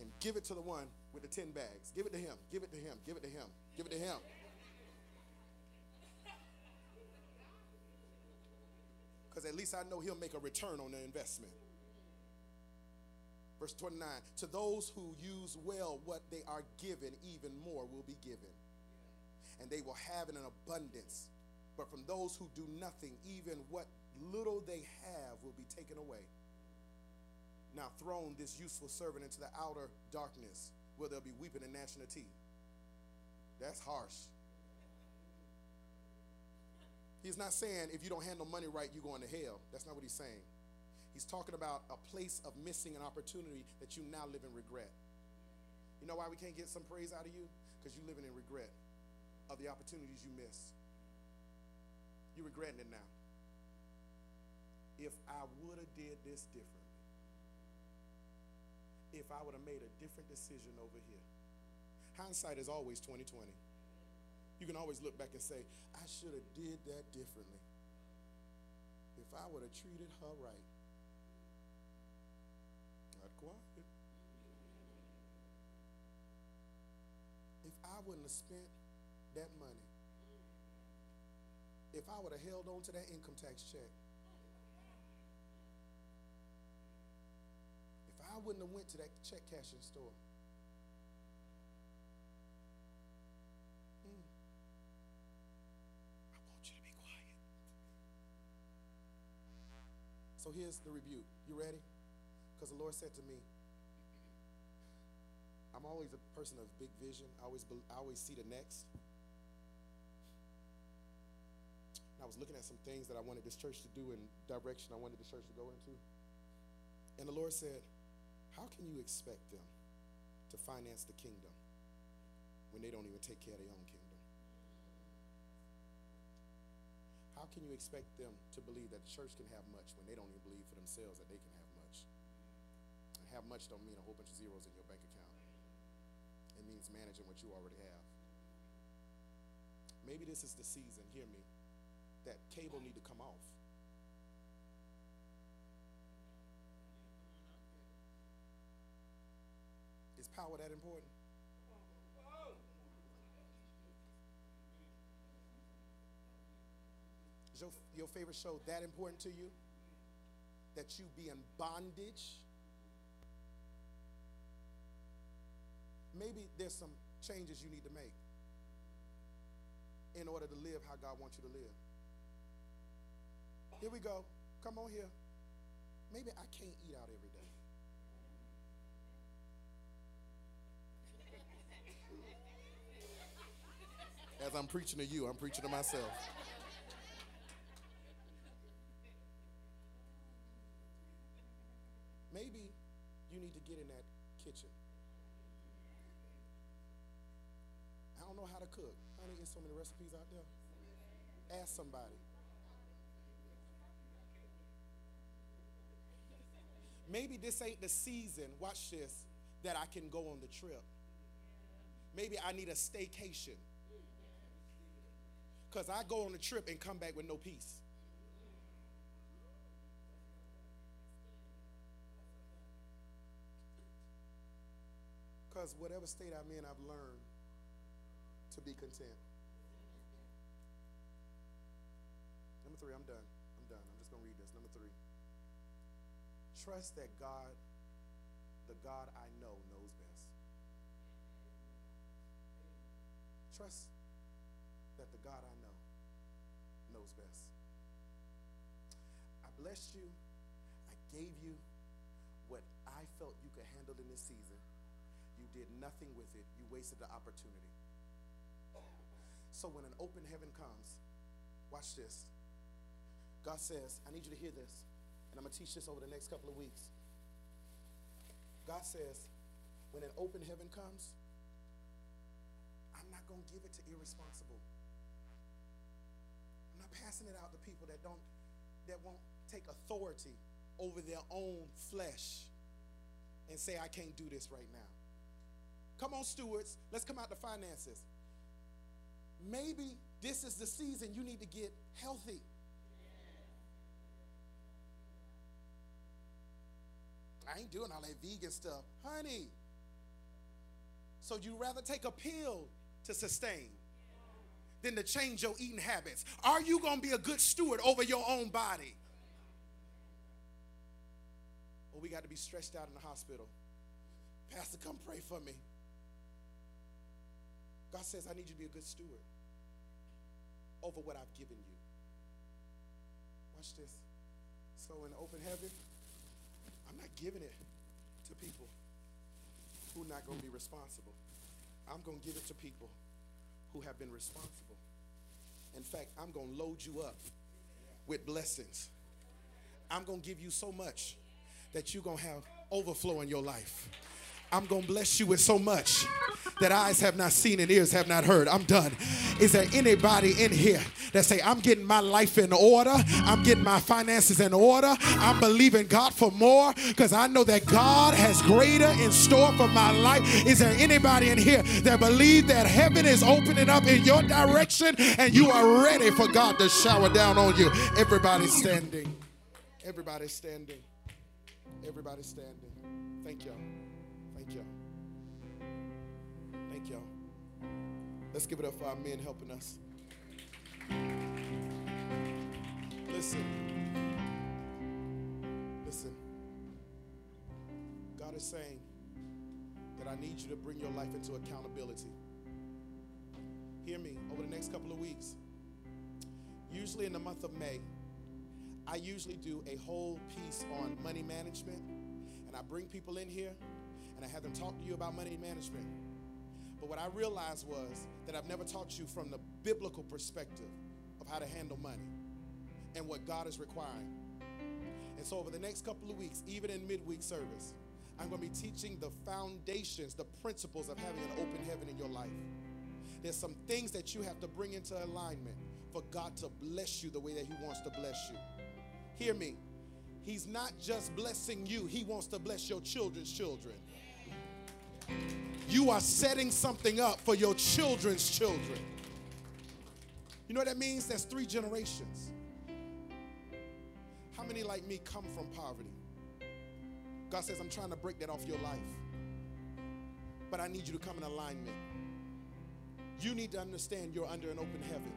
and give it to the one with the 10 bags. Give it to him. Give it to him. Give it to him. Give it to him. Because at least I know he'll make a return on the investment. Verse 29 To those who use well what they are given, even more will be given. And they will have in abundance. But from those who do nothing, even what little they have will be taken away. Now, thrown this useful servant into the outer darkness where they'll be weeping and gnashing of teeth. That's harsh. He's not saying if you don't handle money right, you're going to hell. That's not what he's saying. He's talking about a place of missing an opportunity that you now live in regret. You know why we can't get some praise out of you? Because you're living in regret of the opportunities you miss. You're regretting it now. If I would have did this differently, if I would have made a different decision over here. Hindsight is always 2020. You can always look back and say, I should have did that differently. If I would have treated her right. Not quiet. If I wouldn't have spent that money, if I would have held on to that income tax check, I wouldn't have went to that check cashing store, hmm, I want you to be quiet. So here's the rebuke. You ready? Because the Lord said to me, I'm always a person of big vision. I always, I always see the next. And I was looking at some things that I wanted this church to do and direction I wanted the church to go into. And the Lord said, How can you expect them to finance the kingdom when they don't even take care of their own kingdom? How can you expect them to believe that the church can have much when they don't even believe for themselves that they can have much? And have much don't mean a whole bunch of zeros in your bank account. It means managing what you already have. Maybe this is the season, hear me, that cable need to come off. Power that important? Is your, your favorite show that important to you? That you be in bondage? Maybe there's some changes you need to make in order to live how God wants you to live. Here we go. Come on here. Maybe I can't eat out every day. As I'm preaching to you, I'm preaching to myself. Maybe you need to get in that kitchen. I don't know how to cook. Honey, there's so many recipes out there. Ask somebody. Maybe this ain't the season, watch this, that I can go on the trip. Maybe I need a staycation. Because I go on a trip and come back with no peace. Because whatever state I'm in, I've learned to be content. Number three, I'm done. I'm done. I'm just going to read this. Number three. Trust that God, the God I know, knows best. Trust God I know knows best. I blessed you. I gave you what I felt you could handle in this season. You did nothing with it. You wasted the opportunity. So when an open heaven comes, watch this. God says, I need you to hear this, and I'm going to teach this over the next couple of weeks. God says, when an open heaven comes, I'm not going to give it to irresponsible. Passing it out to people that don't that won't take authority over their own flesh and say, I can't do this right now. Come on, stewards, let's come out to finances. Maybe this is the season you need to get healthy. I ain't doing all that vegan stuff. Honey, so you'd rather take a pill to sustain than to change your eating habits? Are you going to be a good steward over your own body? Or we got to be stretched out in the hospital. Pastor, come pray for me. God says, I need you to be a good steward over what I've given you. Watch this. So in open heaven, I'm not giving it to people who are not going to be responsible. I'm going to give it to people who have been responsible. In fact, I'm going to load you up with blessings. I'm going to give you so much that you're going to have overflow in your life. I'm going to bless you with so much that eyes have not seen and ears have not heard. I'm done. Is there anybody in here that say, I'm getting my life in order? I'm getting my finances in order. I'm believing God for more because I know that God has greater in store for my life. Is there anybody in here that believe that heaven is opening up in your direction and you are ready for God to shower down on you? Everybody standing. Everybody standing. Everybody standing. Thank y'all. Let's give it up for our men helping us. Listen. Listen. God is saying that I need you to bring your life into accountability. Hear me over the next couple of weeks. Usually in the month of May, I usually do a whole piece on money management. And I bring people in here and I have them talk to you about money management. But what I realized was that I've never taught you from the biblical perspective of how to handle money and what God is requiring. And so, over the next couple of weeks, even in midweek service, I'm going to be teaching the foundations, the principles of having an open heaven in your life. There's some things that you have to bring into alignment for God to bless you the way that He wants to bless you. Hear me. He's not just blessing you, He wants to bless your children's children you are setting something up for your children's children. You know what that means? That's three generations. How many like me come from poverty? God says, I'm trying to break that off your life. But I need you to come in alignment. You need to understand you're under an open heaven.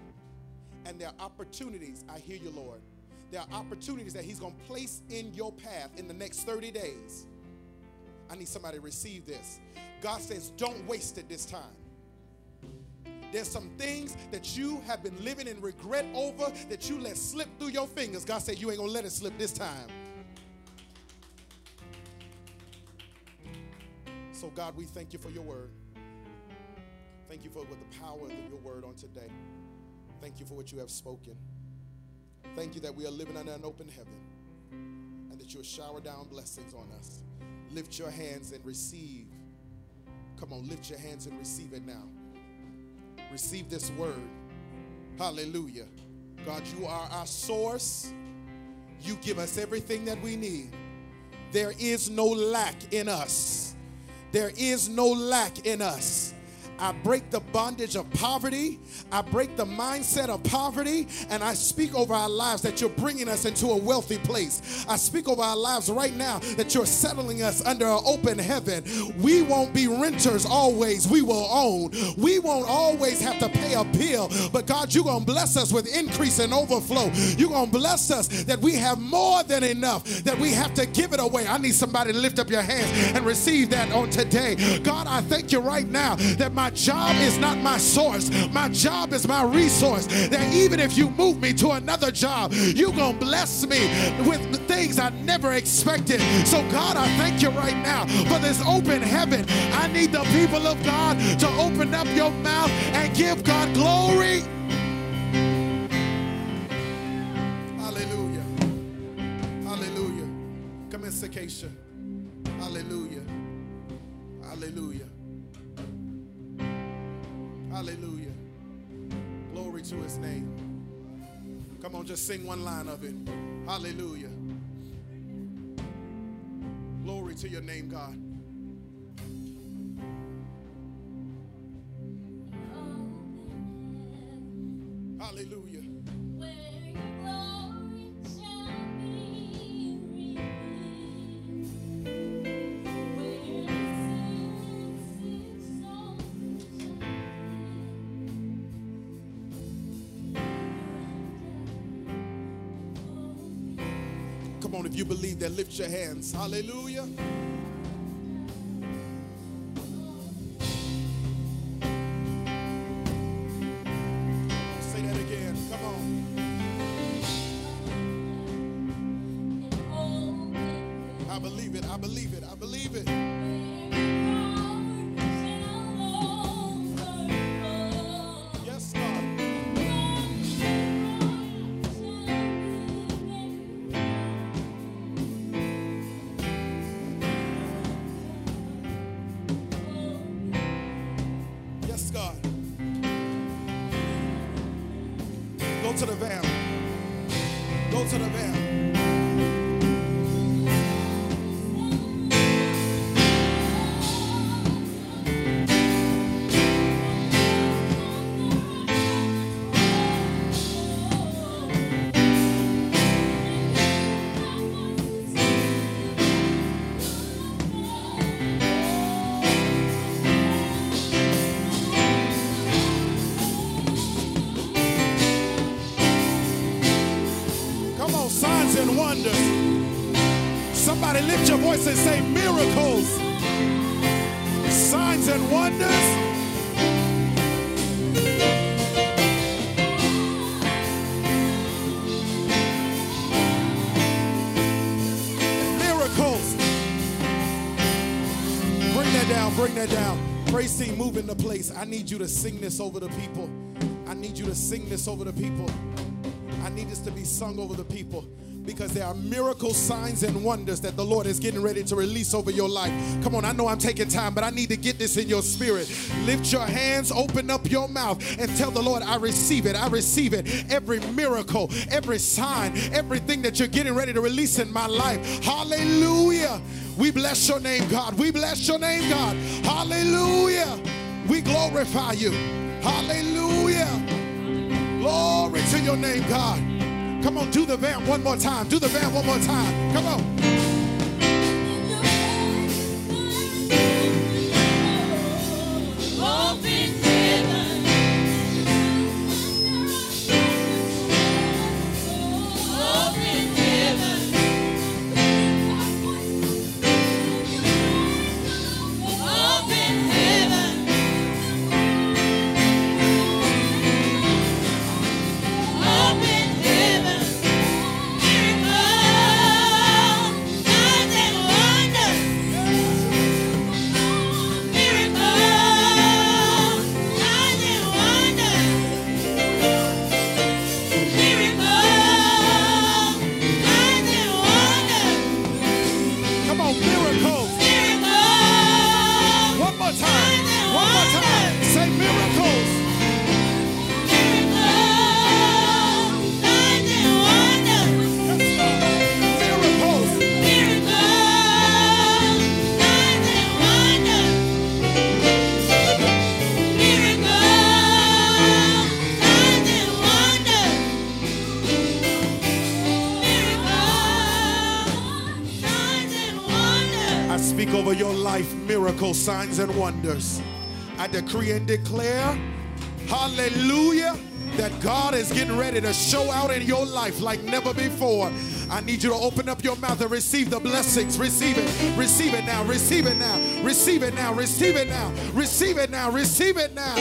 And there are opportunities, I hear you, Lord. There are opportunities that He's going to place in your path in the next 30 days. I need somebody to receive this. God says, don't waste it this time. There's some things that you have been living in regret over that you let slip through your fingers. God said, you ain't gonna let it slip this time. So, God, we thank you for your word. Thank you for the power of your word on today. Thank you for what you have spoken. Thank you that we are living under an open heaven and that you will shower down blessings on us. Lift your hands and receive Come on, lift your hands and receive it now. Receive this word. Hallelujah. God, you are our source. You give us everything that we need. There is no lack in us. There is no lack in us. I break the bondage of poverty. I break the mindset of poverty. And I speak over our lives that you're bringing us into a wealthy place. I speak over our lives right now that you're settling us under an open heaven. We won't be renters always, we will own. We won't always have to pay a bill. But God, you're going to bless us with increase and overflow. You're going to bless us that we have more than enough, that we have to give it away. I need somebody to lift up your hands and receive that on today. God, I thank you right now that my job is not my source. My job is my resource. That even if you move me to another job, you're going to bless me with things I never expected. So, God, I thank you right now for this open heaven. I need the people of God to open up your mouth and give God glory. Hallelujah. Hallelujah. Come in, Cicacia. Hallelujah. Hallelujah. Hallelujah. Glory to his name. Come on, just sing one line of it. Hallelujah. Glory to your name, God. That, lift your hands. Hallelujah. Down, bring that down. Praise team, move into place. I need you to sing this over the people. I need you to sing this over the people. I need this to be sung over the people because there are miracle signs and wonders that the Lord is getting ready to release over your life. Come on, I know I'm taking time, but I need to get this in your spirit. Lift your hands, open up your mouth, and tell the Lord, I receive it. I receive it. Every miracle, every sign, everything that you're getting ready to release in my life. Hallelujah. We bless your name, God. We bless your name, God. Hallelujah. We glorify you. Hallelujah. Glory to your name, God. Come on, do the vamp one more time. Do the vamp one more time. Come on. Signs, and wonders. I decree and declare, hallelujah, that God is getting ready to show out in your life like never before. I need you to open up your mouth and receive the blessings. Receive it. Receive it now. Receive it now. Receive it now. Receive it now. Receive it now. Receive it now.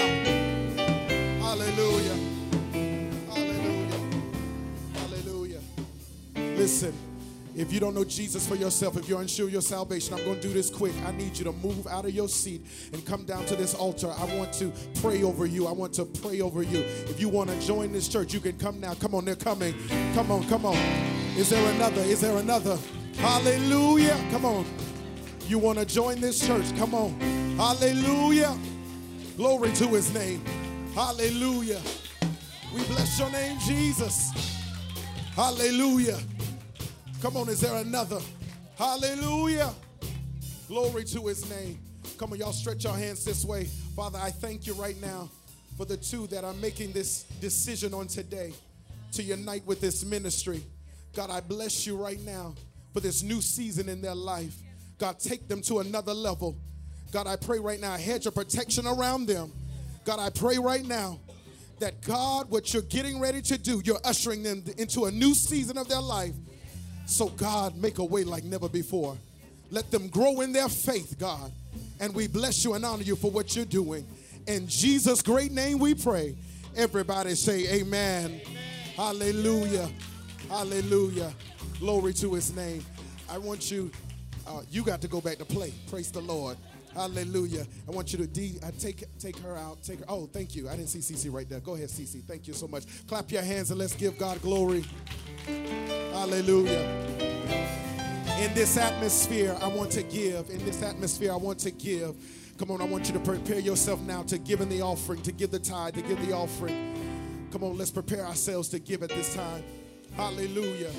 Hallelujah. Hallelujah. Hallelujah. Listen, if you don't know Jesus for yourself, if you're unsure of your salvation, I'm going to do this quick. I need you to move out of your seat and come down to this altar. I want to pray over you. I want to pray over you. If you want to join this church, you can come now. Come on, they're coming. Come on, come on. Is there another? Is there another? Hallelujah. Come on. You want to join this church? Come on. Hallelujah. Glory to his name. Hallelujah. We bless your name, Jesus. Hallelujah. Come on, is there another? Hallelujah. Glory to his name. Come on, y'all stretch your hands this way. Father, I thank you right now for the two that are making this decision on today to unite with this ministry. God, I bless you right now for this new season in their life. God, take them to another level. God, I pray right now, hedge of protection around them. God, I pray right now that God, what you're getting ready to do, you're ushering them into a new season of their life. So, God, make a way like never before. Let them grow in their faith, God. And we bless you and honor you for what you're doing. In Jesus' great name we pray. Everybody say amen. Hallelujah. Hallelujah. Glory to his name. I want you, uh, you got to go back to play. Praise the Lord. Hallelujah. I want you to de- uh, take take her out. Take her. Oh, thank you. I didn't see Cece right there. Go ahead, Cece. Thank you so much. Clap your hands and let's give God glory. Hallelujah. In this atmosphere, I want to give. In this atmosphere, I want to give. Come on, I want you to prepare yourself now to give in the offering, to give the tithe, to give the offering. Come on, let's prepare ourselves to give at this time. Hallelujah.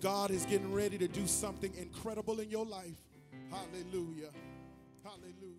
God is getting ready to do something incredible in your life. Hallelujah. Hallelujah.